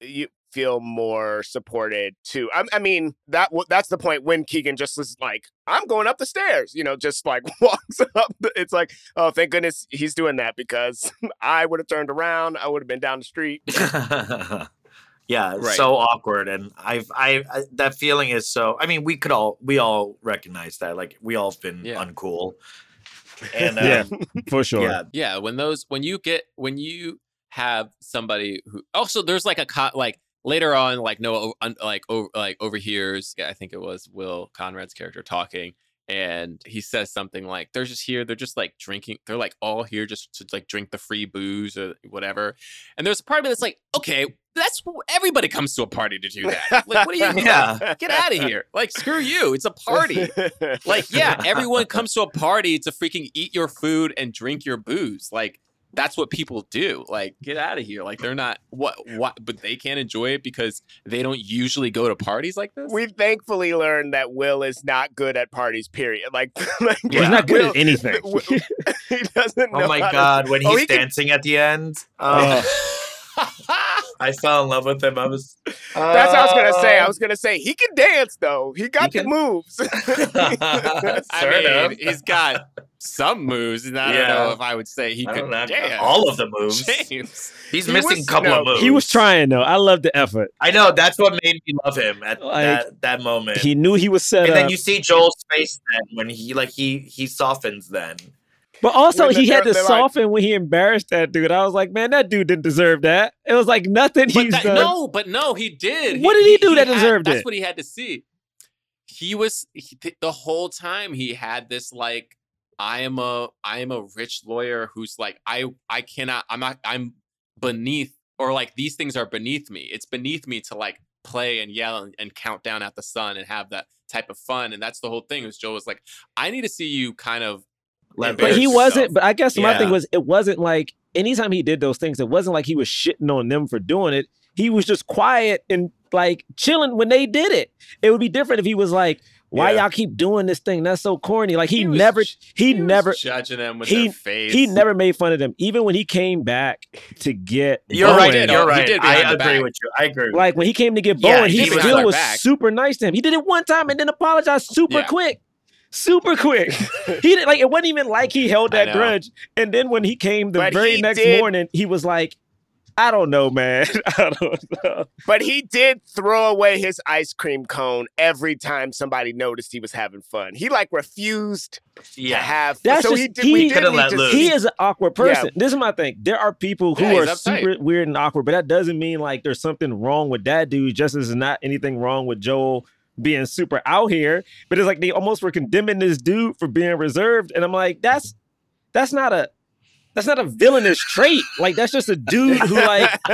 you feel more supported too i, I mean that w- that's the point when keegan just was like i'm going up the stairs you know just like walks up it's like oh thank goodness he's doing that because i would have turned around i would have been down the street yeah, Right. so awkward, and I've I, I that feeling is so. I mean, we could all we all recognize that. Like we all have been Yeah. uncool, and Yeah. um, For sure. yeah, yeah when those when you get when you have somebody who also there's like a co- like later on like no like over like overhears yeah, i think it was will conrad's character talking and he says something like they're just here they're just like drinking they're like all here just to like drink the free booze or whatever. And there's a part of me that's like okay that's everybody comes to a party to do that. Like what are you Yeah. get out of here. Like screw you. It's a party. Like yeah everyone comes to a party to freaking eat your food and drink your booze. Like that's what people do. Like, get out of here. Like, they're not what what, but they can't enjoy it because they don't usually go to parties like this. We've thankfully learned that Will is not good at parties. Period. Like, like He's not good Will- at anything. Will- he doesn't. Oh my how to- god, when Oh, he's he can- dancing at the end, oh, I fell in love with him. I was. That's what I was gonna say. I Uh, was gonna say he can dance though. He got He the can- moves. I mean, of. he's got some moves, and I don't know if I would say he I could don't know, dance. all of the moves. James. He's He missing was- a couple no, of moves. he was trying though. I love the effort. I know that's what made me love him at Like, that, that moment. He knew he was set and up. then you see Joel's face then when he like he he softens then. But also, When he had to they're like- soften when he embarrassed that dude. I was like, man, that dude didn't deserve that. It was like nothing But he's that- done. no, but no, he did. What did he do that had- deserved That's it? what he had to see. He was he, the whole time he had this like I am a I am a rich lawyer who's like I I cannot I'm not I'm beneath or like these things are beneath me. It's beneath me to like play and yell and, and count down at the sun and have that type of fun. And that's the whole thing. Was Joe was like, I need to see you kind of Let but he embarrass wasn't. yourself. But I guess my thing was, it wasn't like anytime he did those things, it wasn't like he was shitting on them for doing it. He was just quiet and like chilling when they did it. It would be different if he was like, "Why Yeah. y'all keep doing this thing? That's so corny." Like he, He was never, j- he, was never, judging them with he- their face. he never made fun of them. Even when he came back to get, You're Bowen, right. did. You're He right. did I behind the agree back. with you. I agree. With Like when he came to get Yeah, Bowen, he, he was still was back. super nice to him. He did it one time and then apologized super Yeah. quick. Super quick. he did like it wasn't even like he held that grudge. And then when he came the But very next did- morning, he was like, I don't know, man. I don't know. But he did throw away his ice cream cone every time somebody noticed he was having fun. He like refused to have. That's so just- he did. he- we did Coulda let to loose. He is an awkward Yeah. person. This is my thing. There are people who Yeah, are he's uptight. super weird and awkward, but that doesn't mean like there's something wrong with that dude, just as not anything wrong with Joel being super out here. But it's like they almost were condemning this dude for being reserved. And I'm like, that's that's not a that's not a villainous trait. Like that's just a dude who like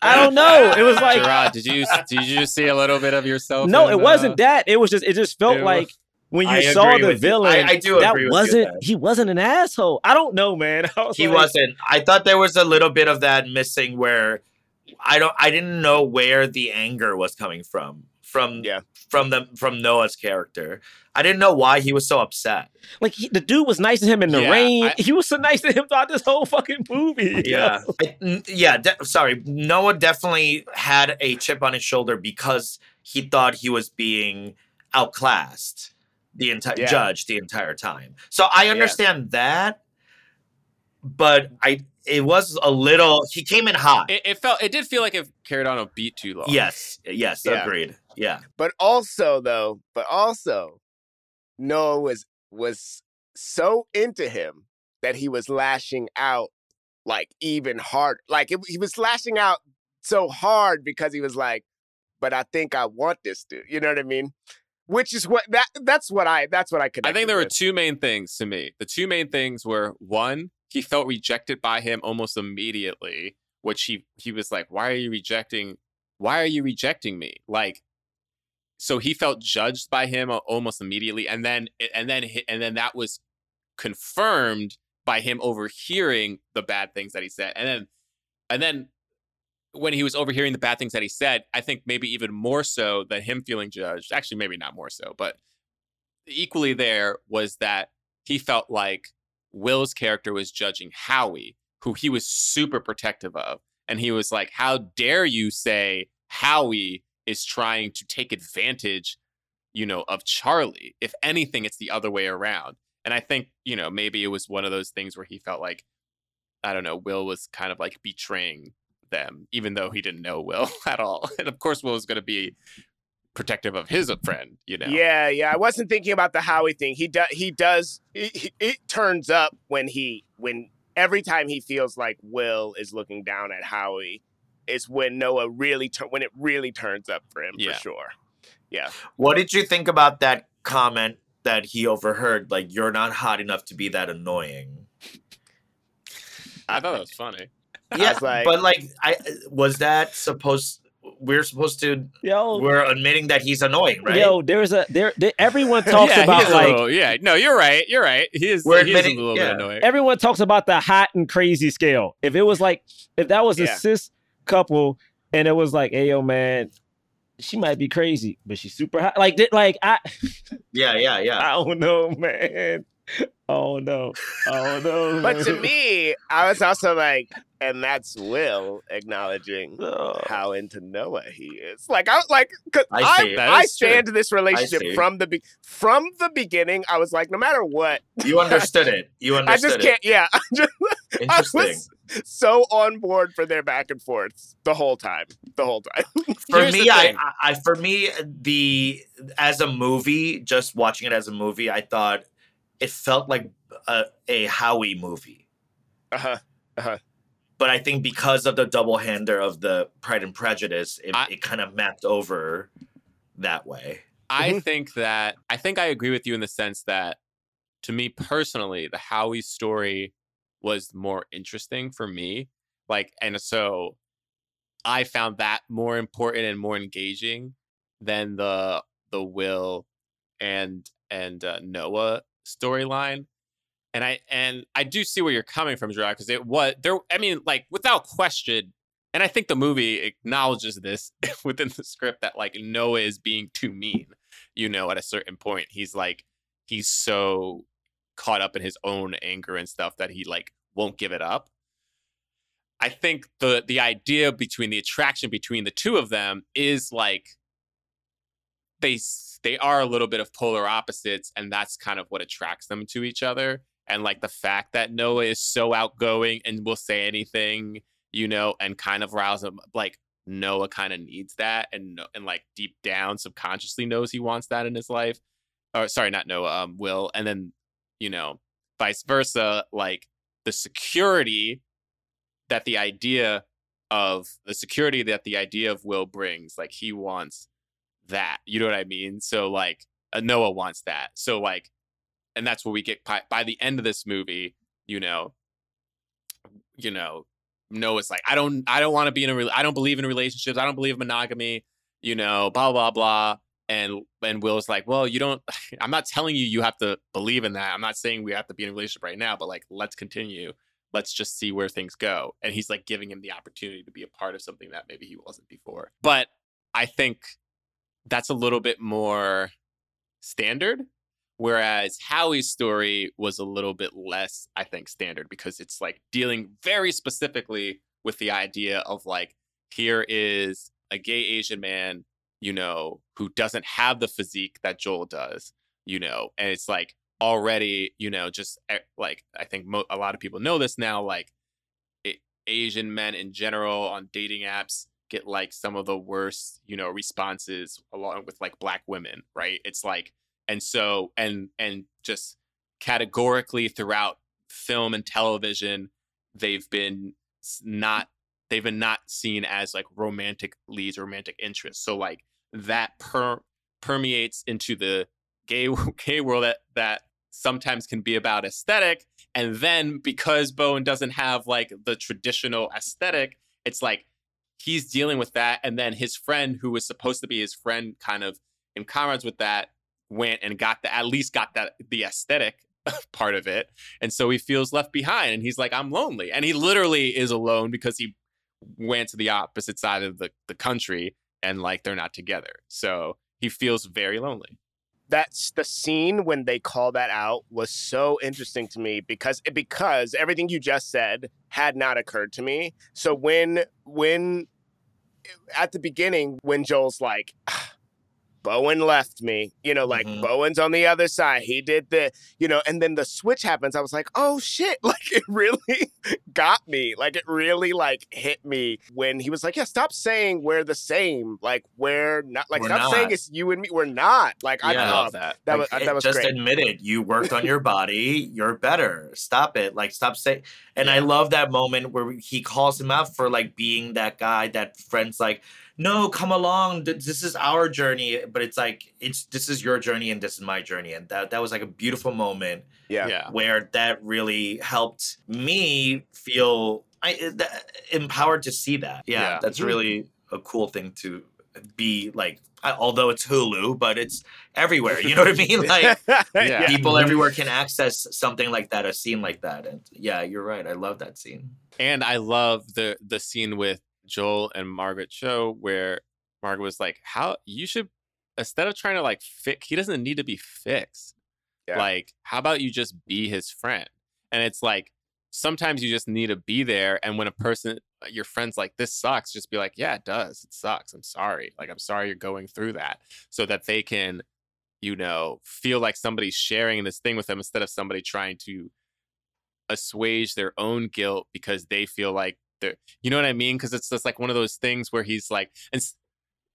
I don't know. It was like Gerard, did you did you see a little bit of yourself? no, in, it wasn't uh, that. It was just it just felt it like when you I saw the villain, I- I do that agree wasn't there. he wasn't an asshole. I don't know, man. Was he like, wasn't. I thought there was a little bit of that missing where I don't I didn't know where the anger was coming from. From Yeah. from the from Noah's character. I didn't know why he was so upset. Like he, the dude was nice to him in the Yeah, rain. I- he was so nice to him throughout this whole fucking movie. Yeah. I- n- yeah, de- sorry. Noah definitely had a chip on his shoulder because he thought he was being outclassed the entire Yeah. judge the entire time. So I understand that, but I it was a little he came in hot. It, it felt it did feel like it carried on a beat too long. yes, yes, Yeah. agreed. Yeah. But also though, but also Noah was was so into him that he was lashing out like even hard. Like it, he was lashing out so hard because he was like, "But I think I want this dude." You know what I mean? Which is what that that's what I that's what I could. I think there were two main things to me. The two main things were one, he felt rejected by him almost immediately, which he he was like, "Why are you rejecting? Why are you rejecting me?" Like, so he felt judged by him uh, almost immediately, and then and then and then that was confirmed by him overhearing the bad things that he said, and then and then when he was overhearing the bad things that he said, I think maybe even more so than him feeling judged. Actually, maybe not more so, but equally there was that he felt like Will's character was judging Howie, who he was super protective of. And he was like, How dare you say Howie is trying to take advantage, you know, of Charlie? If anything, it's the other way around. And I think, you know, maybe it was one of those things where he felt like, I don't know, Will was kind of like betraying them, even though he didn't know Will at all. And of course, Will was going to be protective of his friend, you know. Yeah, yeah. I wasn't thinking about the Howie thing. He does. He does. It, it turns up when he when every time he feels like Will is looking down at Howie, is when Noah really tur- when it really turns up for him Yeah. for sure. Yeah. What did you think about that comment that he overheard? Like, you're not hot enough to be that annoying. I thought that was funny. I Yeah, was like- but like, I was that supposed? we're supposed to Yo, we're admitting that he's annoying, right? yo, there's a there. there everyone talks yeah, about like little- yeah, no, you're right. You're right. He is, We're he is a little yeah. bit annoying. everyone talks about the hot and crazy scale. If it was like if that was a Yeah. cis couple and it was like, hey yo man, she might be crazy, but she's super hot. Like like I yeah, yeah, yeah. I don't know, man. Oh no. Oh no. But to me, I was also like, and that's Will acknowledging Oh. how into Noah he is. Like I like, cause I I see. That I, is true. stand this relationship from the be- from the beginning. I was like, no matter what, You understood it. You understood. I understood just can't. Yeah, I just it. I was so on board for their back and forth the whole time. The whole time. for Here's me, the I, thing. I, I, for me, the as a movie, just watching it as a movie, I thought it felt like a, a Howie movie. Uh huh. Uh huh. But I think because of the double hander of the Pride and Prejudice, it, I- it kind of mapped over that way. I Mm-hmm. think that I think I agree with you in the sense that to me personally, the Howie story was more interesting for me. Like, and so I found that more important and more engaging than the the Will and and uh, Noah storyline. And I and I do see where you're coming from, Gerard, because it was there. I mean, like without question, and I think the movie acknowledges this within the script that like Noah is being too mean. You know, at a certain point, he's like he's so caught up in his own anger and stuff that he like won't give it up. I think the the idea between the attraction between the two of them is like they they are a little bit of polar opposites and that's kind of what attracts them to each other and like the fact that Noah is so outgoing and will say anything, you know, and kind of rouse him like Noah kind of needs that and and like deep down subconsciously knows he wants that in his life. Or sorry, not Noah, um Will. And then, you know, vice versa, like the security that the idea of the security that the idea of Will brings, like he wants that. You know what I mean? So like uh, Noah wants that. So like and that's what we get by, by the end of this movie, you know, you know, Noah's like, I don't, I don't want to be in a, rel- I don't believe in relationships. I don't believe in monogamy, you know, blah, blah, blah. And, and Will's like, well, you don't, I'm not telling you, you have to believe in that. I'm not saying we have to be in a relationship right now, but like, let's continue. Let's just see where things go. And he's like giving him the opportunity to be a part of something that maybe he wasn't before. But I think that's a little bit more standard Whereas Howie's story was a little bit less, I think, standard because it's like dealing very specifically with the idea of like, here is a gay Asian man, you know, who doesn't have the physique that Joel does, you know, and it's like already, you know, just eh, like, I think mo- a lot of people know this now, like, it, Asian men in general on dating apps get like some of the worst, you know, responses along with like black women, right? It's like, and so and and just categorically throughout film and television they've been not they've been not seen as like romantic leads romantic interests so like that per permeates into the gay gay world that that sometimes can be about aesthetic and then because bowen doesn't have like the traditional aesthetic it's like he's dealing with that and then his friend who was supposed to be his friend kind of in comrades with that went and got the at least got that the aesthetic part of it. And so he feels left behind and he's like i'm lonely. And he literally is alone because he went to the opposite side of the, the country and like they're not together. So he feels very lonely that's the scene when they call that out was so interesting to me because because everything you just said had not occurred to me. So when when at the beginning when Joel's like "Ah, Bowen left me, you know, like Mhm. Bowen's on the other side. He did the, you know, and then the switch happens. I was like, oh shit. Like it really got me. Like it really like hit me when he was like, yeah, stop saying we're the same. Like we're not like We're stop saying it's you and me. We're not. Like I Yeah. i love that that. Like, was that was just great. admit it. You worked on your body. You're better. Stop it. Like stop saying. And I love that moment where he calls him out for like being that guy that friends like, no, come along. This is our journey. But it's like it's this is your journey and this is my journey. And that that was like a beautiful moment yeah. yeah where that really helped me feel I, that, empowered to see that. Yeah, Yeah. that's really a cool thing to be like. Although it's Hulu, but it's everywhere. You know what I mean? Like Yeah. people everywhere can access something like that, a scene like that. And yeah, you're right. I love that scene. And I love the the scene with Joel and Margaret Cho where Margaret was like, "How you should instead of trying to like fix, he doesn't need to be fixed. Yeah. Like, how about you just be his friend?" And it's like sometimes you just need to be there. And when a person, uh, your friend's like, "This sucks," just be like, "Yeah, it does. It sucks. I'm sorry. Like, I'm sorry you're going through that," so that they can, you know, feel like somebody's sharing this thing with them instead of somebody trying to assuage their own guilt because they feel like they're you know what I mean? Because it's just like one of those things where he's like and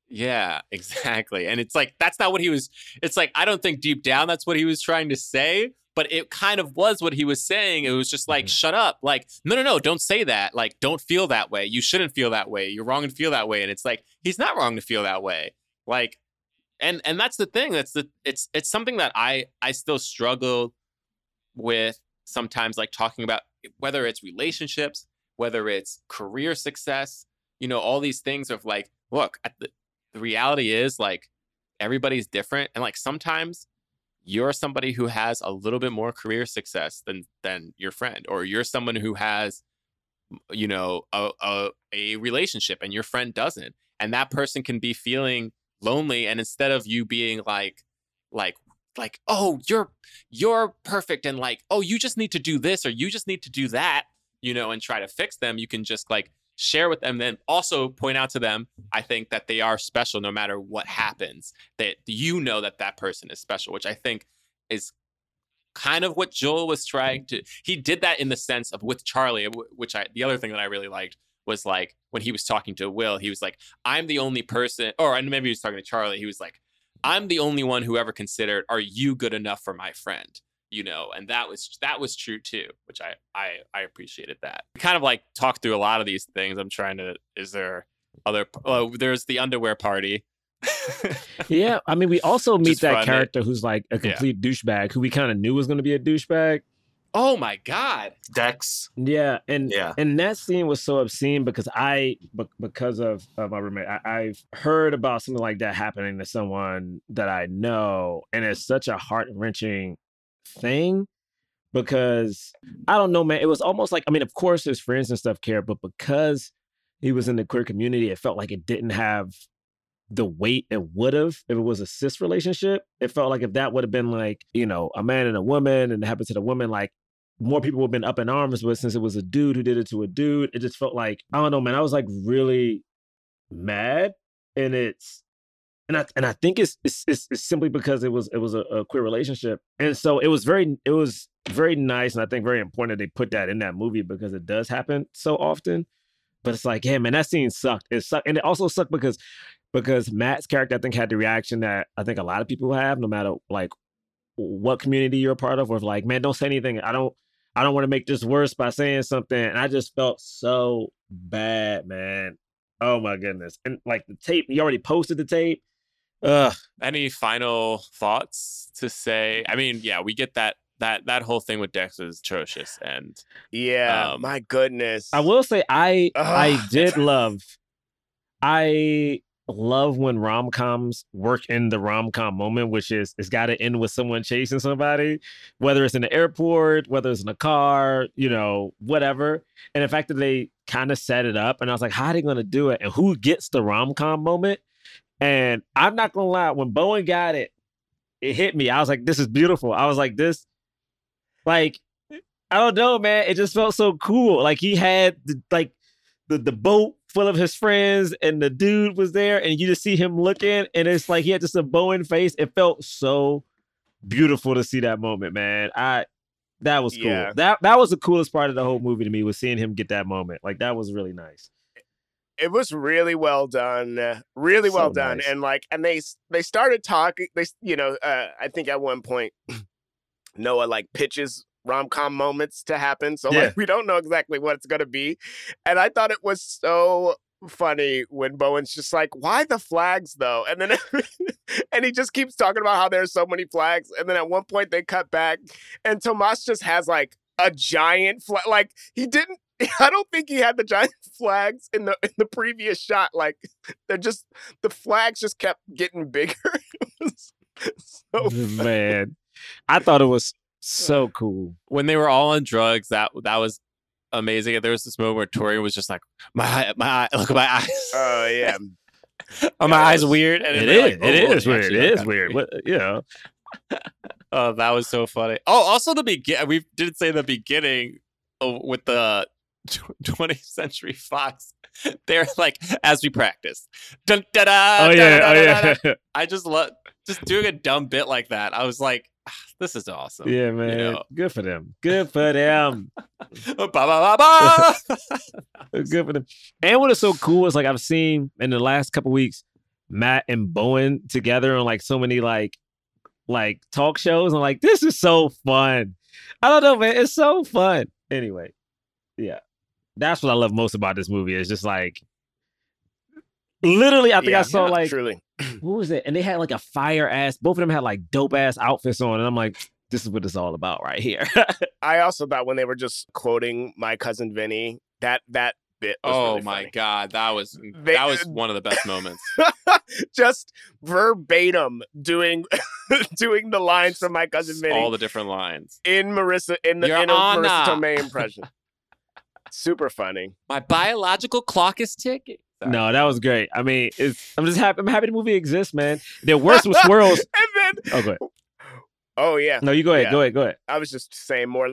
yeah, exactly. And it's like that's not what he was it's like I don't think deep down that's what he was trying to say, but it kind of was what he was saying. It was just like, Mhm. shut up. Like, no, no, no, don't say that. Like, don't feel that way. You shouldn't feel that way. You're wrong to feel that way. And it's like, he's not wrong to feel that way. Like, and and that's the thing. That's the it's it's something that I I still struggle with sometimes like talking about whether it's relationships, whether it's career success, you know, all these things of like, look, the, the reality is like everybody's different. And like sometimes you're somebody who has a little bit more career success than than your friend, or you're someone who has you know a, a, a relationship and your friend doesn't and that person can be feeling lonely and instead of you being like like like oh you're you're perfect and like oh you just need to do this or you just need to do that you know and try to fix them you can just like share with them then also point out to them i think that they are special no matter what happens that you know that that person is special which i think is kind of what joel was trying to he did that in the sense of with charlie which i the other thing that i really liked was like when he was talking to will he was like i'm the only person or maybe he was talking to charlie he was like i'm the only one who ever considered are you good enough for my friend you know and that was that was true too which i i i appreciated that kind of like talk through a lot of these things i'm trying to is there other oh there's the underwear party Yeah, I mean, we also meet Just that fun, eh? character who's like a Yeah. complete douchebag who we kind of knew was going to be a douchebag. oh my god Dex. Yeah, and Yeah. and that scene was so obscene because I, because of, of my roommate, I, I've heard about something like that happening to someone that I know, and it's such a heart wrenching thing because I don't know, man. It was almost like I mean, of course, his friends and stuff care, but because he was in the queer community, it felt like it didn't have the weight it would have if it was a cis relationship. It felt like if that would have been like, you know, a man and a woman and it happened to the woman, like more people would have been up in arms. But since it was a dude who did it to a dude, it just felt like, I don't know, man. I was like really mad. And it's and I and I think it's it's, it's, simply because it was it was a, a queer relationship. And so it was very it was very nice and I think very important that they put that in that movie because it does happen so often. But it's like, yeah, man, that scene sucked. It sucked. And it also sucked because because Matt's character, I think, had the reaction that I think a lot of people have, no matter like what community you're a part of, or like, man, don't say anything. I don't I don't want to make this worse by saying something. And I just felt so bad, man. Oh my goodness. And like the tape, he already posted the tape. Ugh. any final thoughts to say i mean yeah we get that that that whole thing with dex is atrocious and Yeah, Um, my goodness. I will say I I did love I love when rom coms work in the rom com moment, which is it's got to end with someone chasing somebody, whether it's in the airport, whether it's in a car, you know, whatever. And the fact that they kind of set it up, and I was like, how are they going to do it? And who gets the rom com moment? And I'm not gonna lie, when Bowen got it, it hit me. I was like, this is beautiful. I was like, this, like, I don't know, man. It just felt so cool. Like he had the, like the the boat full of his friends, and the dude was there, and you just see him looking, and it's like he had just a Bowen face. It felt so beautiful to see that moment, man. I that was cool. Yeah. That that was the coolest part of the whole movie to me was seeing him get that moment. Like that was really nice. It was really well done uh, really well done nice. and like and they they started talking they you know uh, i think at one point noah like pitches rom-com moments to happen so Yeah. like we don't know exactly what it's going to be and i thought it was so funny when bowen's just like why the flags though and then and he just keeps talking about how there's so many flags and then at one point they cut back and tomas just has like a giant flag like he didn't I don't think he had the giant flags in the in the previous shot. Like they're just the flags just kept getting bigger. So. Man, I thought it was so cool. when they were all on drugs, that that was amazing. And there was this moment where Tori was just like, "My eye- my eye, look at my eyes. Oh yeah. Are my Yeah, eyes weird?" And It like, "Oh, it well, is weird. actually, It they're weird. What, you know. Oh, that was so funny. Oh, also the begin. We did say the beginning with the tw- 20th Century Fox. They're like, as we practice. Dun, da, da, Oh yeah. da, Oh da, yeah. I just love just doing a dumb bit like that. I was like, "Ah, this is awesome. yeah, man. know. Good for them. Good for them. ba, ba, ba, ba. Good for them. And what is so cool is like I've seen in the last couple weeks, Matt and Bowen together on like so many like like talk shows. I'm like, this is so fun. I don't know, man. It's so fun. Anyway, yeah. That's what I love most about this movie. It's just like literally, I think Yeah, I saw yeah, like truly. what was it? And they had like a fire ass, both of them had like dope ass outfits on. And I'm like, this is what it's all about right here. I also thought when they were just quoting my cousin Vinny, that that bit. Was Oh really my funny. god, that was They- that was one of the best moments. just verbatim doing doing the lines from my cousin Vinny All the different lines. in Marisa in the Your in a Marisa Honor. Tomei impression. Super funny. My biological clock is ticking. Sorry. no, that was great. I mean, it's I'm just happy. I'm happy the movie exists, man. They're worse with swirls. and then Oh, go ahead. oh yeah, No, you go ahead. Yeah. Go ahead. Go ahead. I was just saying more,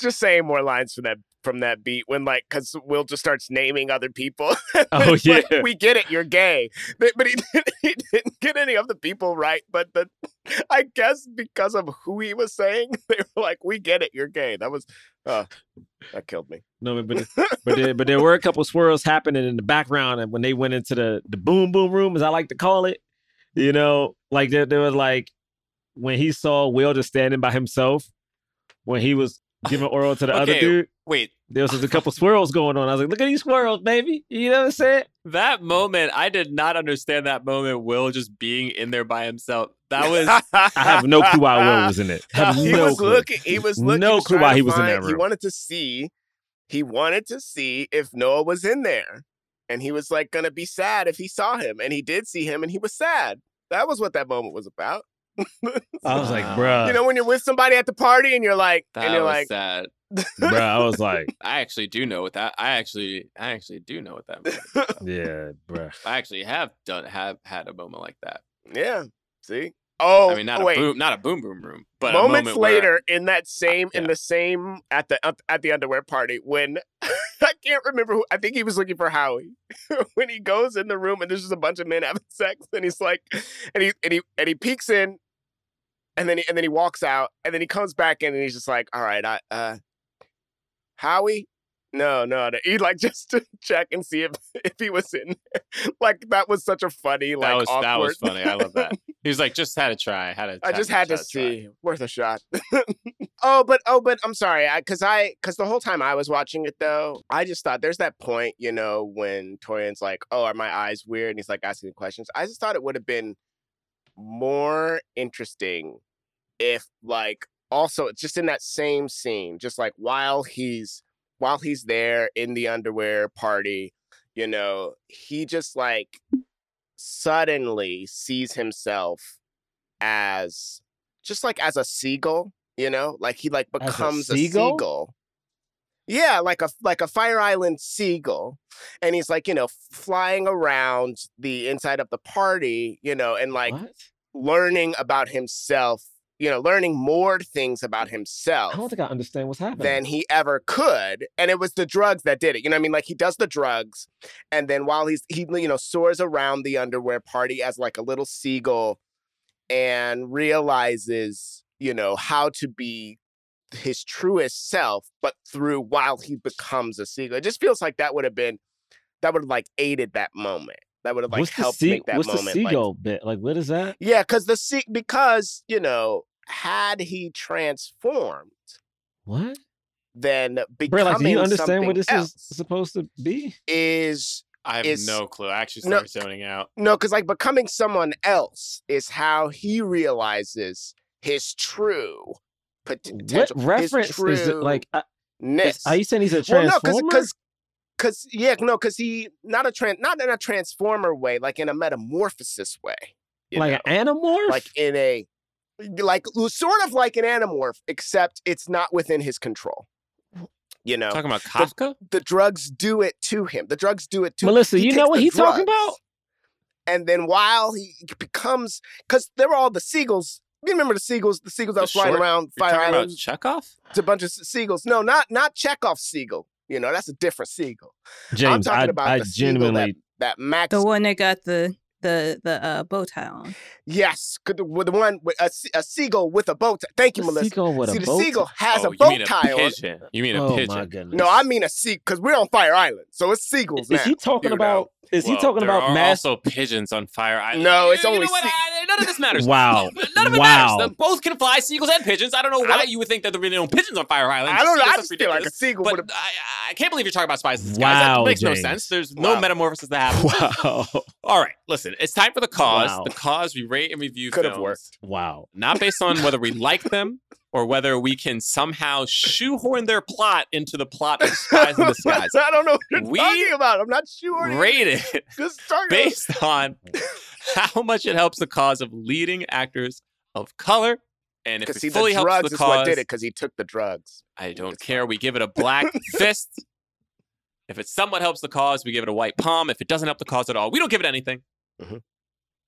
just saying more lines from that from that beat when like because Will just starts naming other people. Oh, It's like, yeah. we get it, you're gay, but, but he didn't, he didn't get any of the people right. But the I guess because of who he was saying, they were like, "We get it, you're gay." That was uh, that killed me. No, but but there, but there were a couple swirls happening in the background, and when they went into the the boom boom room, as I like to call it, you know, like there, there was like when he saw Will just standing by himself when he was giving oral to the other dude. Wait, There was a couple swirls going on. I was like, look at these swirls, baby. You know what I'm saying? that moment, I did not understand that moment. Will just being in there by himself. That was I have no clue why Will was in it. I have he no was clue. looking. He was looking. No he was clue why he was in find- that He wanted to see. He wanted to see if Noah was in there, and he was like gonna be sad if he saw him, and he did see him, and he was sad. That was what that moment was about. I was like, bro. you know, when you're with somebody at the party, and you're like, that and you're was like, sad. Bruh. I was like, I actually do know what that. I actually, I actually do know what that. Means. yeah, bruh. I actually have done have had a moment like that. yeah. See. Oh, I mean, not wait. a boom, not a boom boom room, but moments a moment where- later in that same in the same at the at the underwear party when I can't remember who I think he was looking for Howie when he goes in the room and there's just a bunch of men having sex and he's like and he and he and he peeks in and then he, and then he walks out and then he comes back in and he's just like all right I uh Howie no no, no. he like just to check and see if if he was in there. like that was such a funny like that was that was funny. I love that. He was like, just had to try. Had to. I just had to try. see. Worth a shot. oh, but oh, but I'm sorry, because I because the whole time I was watching it though, I just thought there's that point, you know, when Torian's like, "Oh, are my eyes weird?" and he's like asking questions. I just thought it would have been more interesting if, like, also it's just in that same scene, just like while he's while he's there in the underwear party, you know, he just like suddenly sees himself as just like as a seagull, you know, like he like a becomes a seagull? seagull. Yeah, like a like a Fire Island seagull, and he's like you know flying around the inside of the party, you know, and like what? learning about himself, you know, learning more things about himself I don't think I understand what's happening. than he ever could. And it was the drugs that did it. You know what I mean? Like he does the drugs. And then while he's, he, you know, soars around the underwear party as like a little seagull and realizes, you know, how to be his truest self, but through while he becomes a seagull. It just feels like that would have been, that would have like aided that moment. That would have like what's the, helped sea- make that what's moment. the like, seagull bit? Like, what is that? yeah, because the sea, because you know, had he transformed, What? then Bro, becoming like, do you understand what this is supposed to be? is I have is- no clue. I actually No. started zoning out. no, because like becoming someone else is how he realizes his true pot- What potential. his reference is it? Like, I, ness. Are you saying he's a well, no, transformer? because because yeah, no, because he not a trans, not in a transformer way, like in a metamorphosis way. like know? an animorph? like in a like sort of like an anamorph, except it's not within his control. You know, Talking about Kafka? the drugs do it to him. The drugs do it to Melissa, he you know what he's talking about? And then while he becomes, because there were all the seagulls. You remember the seagulls? The seagulls that The was flying short- around You're Fire talking about Island. Chekhov? It's a bunch of seagulls. No, not not Chekhov's seagull. You know, that's a different seagull. James, I'm talking I, about I the seagull genuinely that Max. The one that got the the the uh, bow tie on. yes, could- with the one with a, a seagull with a bow tie. Thank you, a Melissa. seagull with See, a the bow seagull has oh, a you bow mean a tie on. You mean a oh pigeon. my goodness. No, I mean a sea because we're on Fire Island, so it's seagulls now. Is he talking about? know. About? Is he talking there about are mass? also pigeons on Fire Island. No, it's You only know what? sea- I- none of this matters. Wow. None of it Wow. matters. Both can fly, seagulls and pigeons. I don't know why don't- you would think that there were no pigeons on Fire Island. I don't know. I just feel like a seagull But with a. I, I can't believe you're talking about spies in the skies. Wow, that makes no sense. There's no metamorphosis that happens. wow. All right, listen. It's time for the cause. Wow. The cause we rate and review Could have films, worked. Wow. not based on whether we like them or whether we can somehow shoehorn their plot into the plot of Spies in the Skies. I don't know what you're We talking about. I'm not sure. Rate it Just based on how much it helps the cause of leading actors of color. And if it see, fully the helps the is what cause, did it because he took the drugs. I don't care. We give it a black fist. If it somewhat helps the cause, we give it a white palm. If it doesn't help the cause at all, we don't give it anything. Mhm.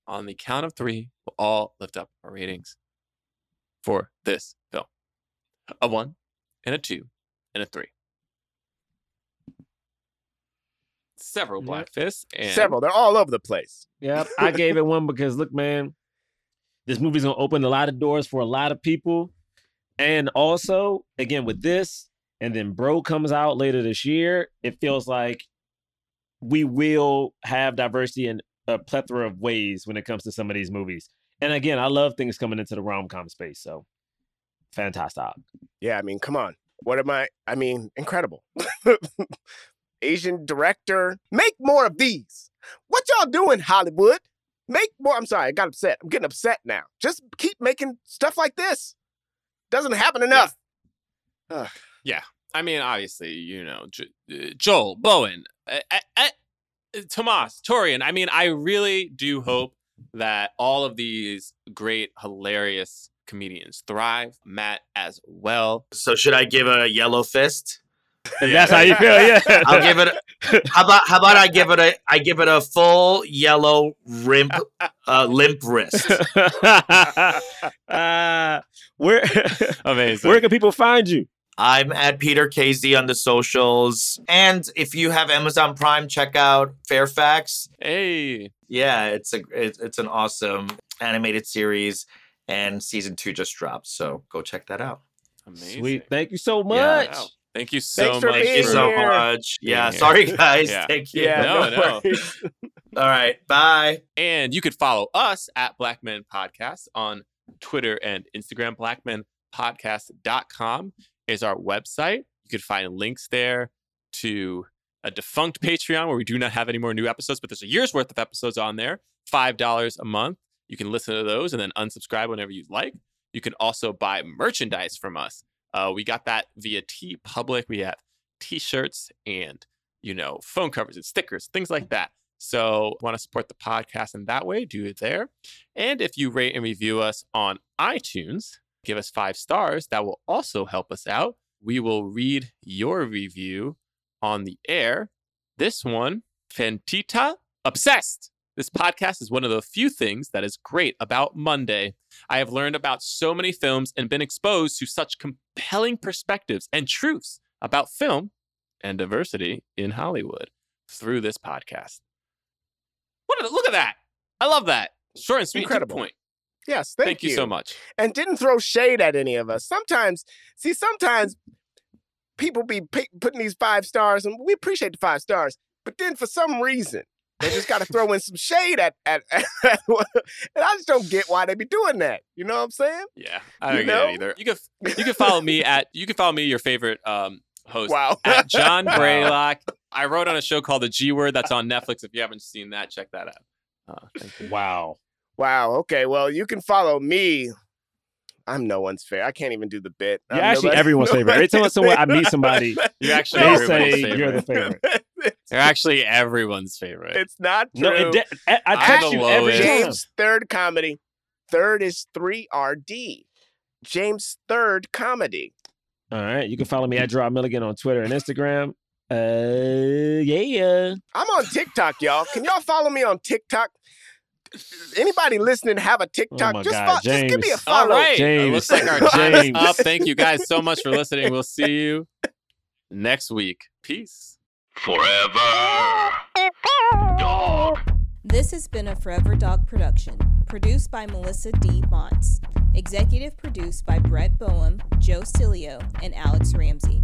On the count of three, we'll all lift up our ratings for this film a one, and a two, and a three. Several Yeah. black fists and Several. They're all over the place. Yep. I gave it one because look, man, this movie's gonna open a lot of doors for a lot of people. And also, again, with this, and then Bro comes out later this year, it feels like we will have diversity in a plethora of ways when it comes to some of these movies. And again, I love things coming into the rom com space. So fantastic. Yeah, I mean, come on. What am I? I mean, incredible. Asian director. Make more of these. What y'all doing, Hollywood? Make more. I'm sorry, I got upset. I'm getting upset now. Just keep making stuff like this. Doesn't happen enough. Yeah. I mean, obviously, you know, J- uh, Joel, Bowen, uh, uh, uh, Tomas, Torian. I mean, I really do hope that all of these great, hilarious comedians thrive. Matt as well. So should I give a yellow fist? If that's how you feel, yeah. I'll give it. A, how about how about I give it a I give it a full yellow rimp uh, limp wrist. uh, where Amazing. where can people find you? I'm at Peter KZ on the socials, and if you have Amazon Prime, check out Fairfax. hey, Yeah, it's a it's, it's an awesome animated series, and season two just dropped. So go check that out. amazing. Sweet. Thank you so much. Yeah. Wow. Thank you so Thanks for much. Thank you being so here. much. Yeah, here. sorry guys. Yeah. Thank you. Yeah, No, no, no. All right. Bye. And you could follow us at Black Men Podcast on Twitter and Instagram. BlackmenPodcast.com is our website. You could find links there to a defunct Patreon where we do not have any more new episodes, but there's a year's worth of episodes on there, $5 a month. You can listen to those and then unsubscribe whenever you'd like. You can also buy merchandise from us. Uh, we got that via TeePublic. We have t-shirts and you know phone covers and stickers, things like that. So, want to support the podcast in that way? Do it there. And if you rate and review us on iTunes, give us five stars. That will also help us out. We will read your review on the air. This one, Fentita Obsessed. This podcast is one of the few things that is great about Monday. I have learned about so many films and been exposed to such compelling perspectives and truths about film and diversity in Hollywood through this podcast. What? A, look at that! I love that. Short and sweet. the Incredible. point. Yes, thank, Thank, you. so much. and didn't throw shade at any of us. Sometimes, see, sometimes people be pi- putting these five stars, and we appreciate the five stars, but then for some reason, they just got to throw in some shade at, at, at, and I just don't get why they be doing that. You know what I'm saying? Yeah, I don't get know? it either. You can you can follow me at you can follow me your favorite um host Wow. at John Braylock. I wrote on a show called The G Word that's on Netflix. If you haven't seen that, check that out. Uh, thank you. Wow. Wow. Okay. Well, you can follow me I'm no one's favorite. I can't even do the bit. You're I'm actually nobody- everyone's favorite. Every time someone I meet somebody, You're actually they say favorite. you're the favorite. You're actually everyone's favorite. it's not true. No, it de- I, I I'm text the you every lowest. James third comedy. Third is three RD. James third comedy. All right, you can follow me at Draw Milligan on Twitter and Instagram. Uh, yeah. I'm on TikTok, y'all. Can y'all follow me on TikTok? Anybody listening have a TikTok? Oh just, God, fo- just give me a follow. All right. It James. looks like our time is James. up. Thank you guys so much for listening. We'll see you next week. Peace. Forever. Dog. This has been a Forever Dog production, produced by Melissa D. Montz, executive produced by Brett Boehm, Joe Cilio, and Alex Ramsey.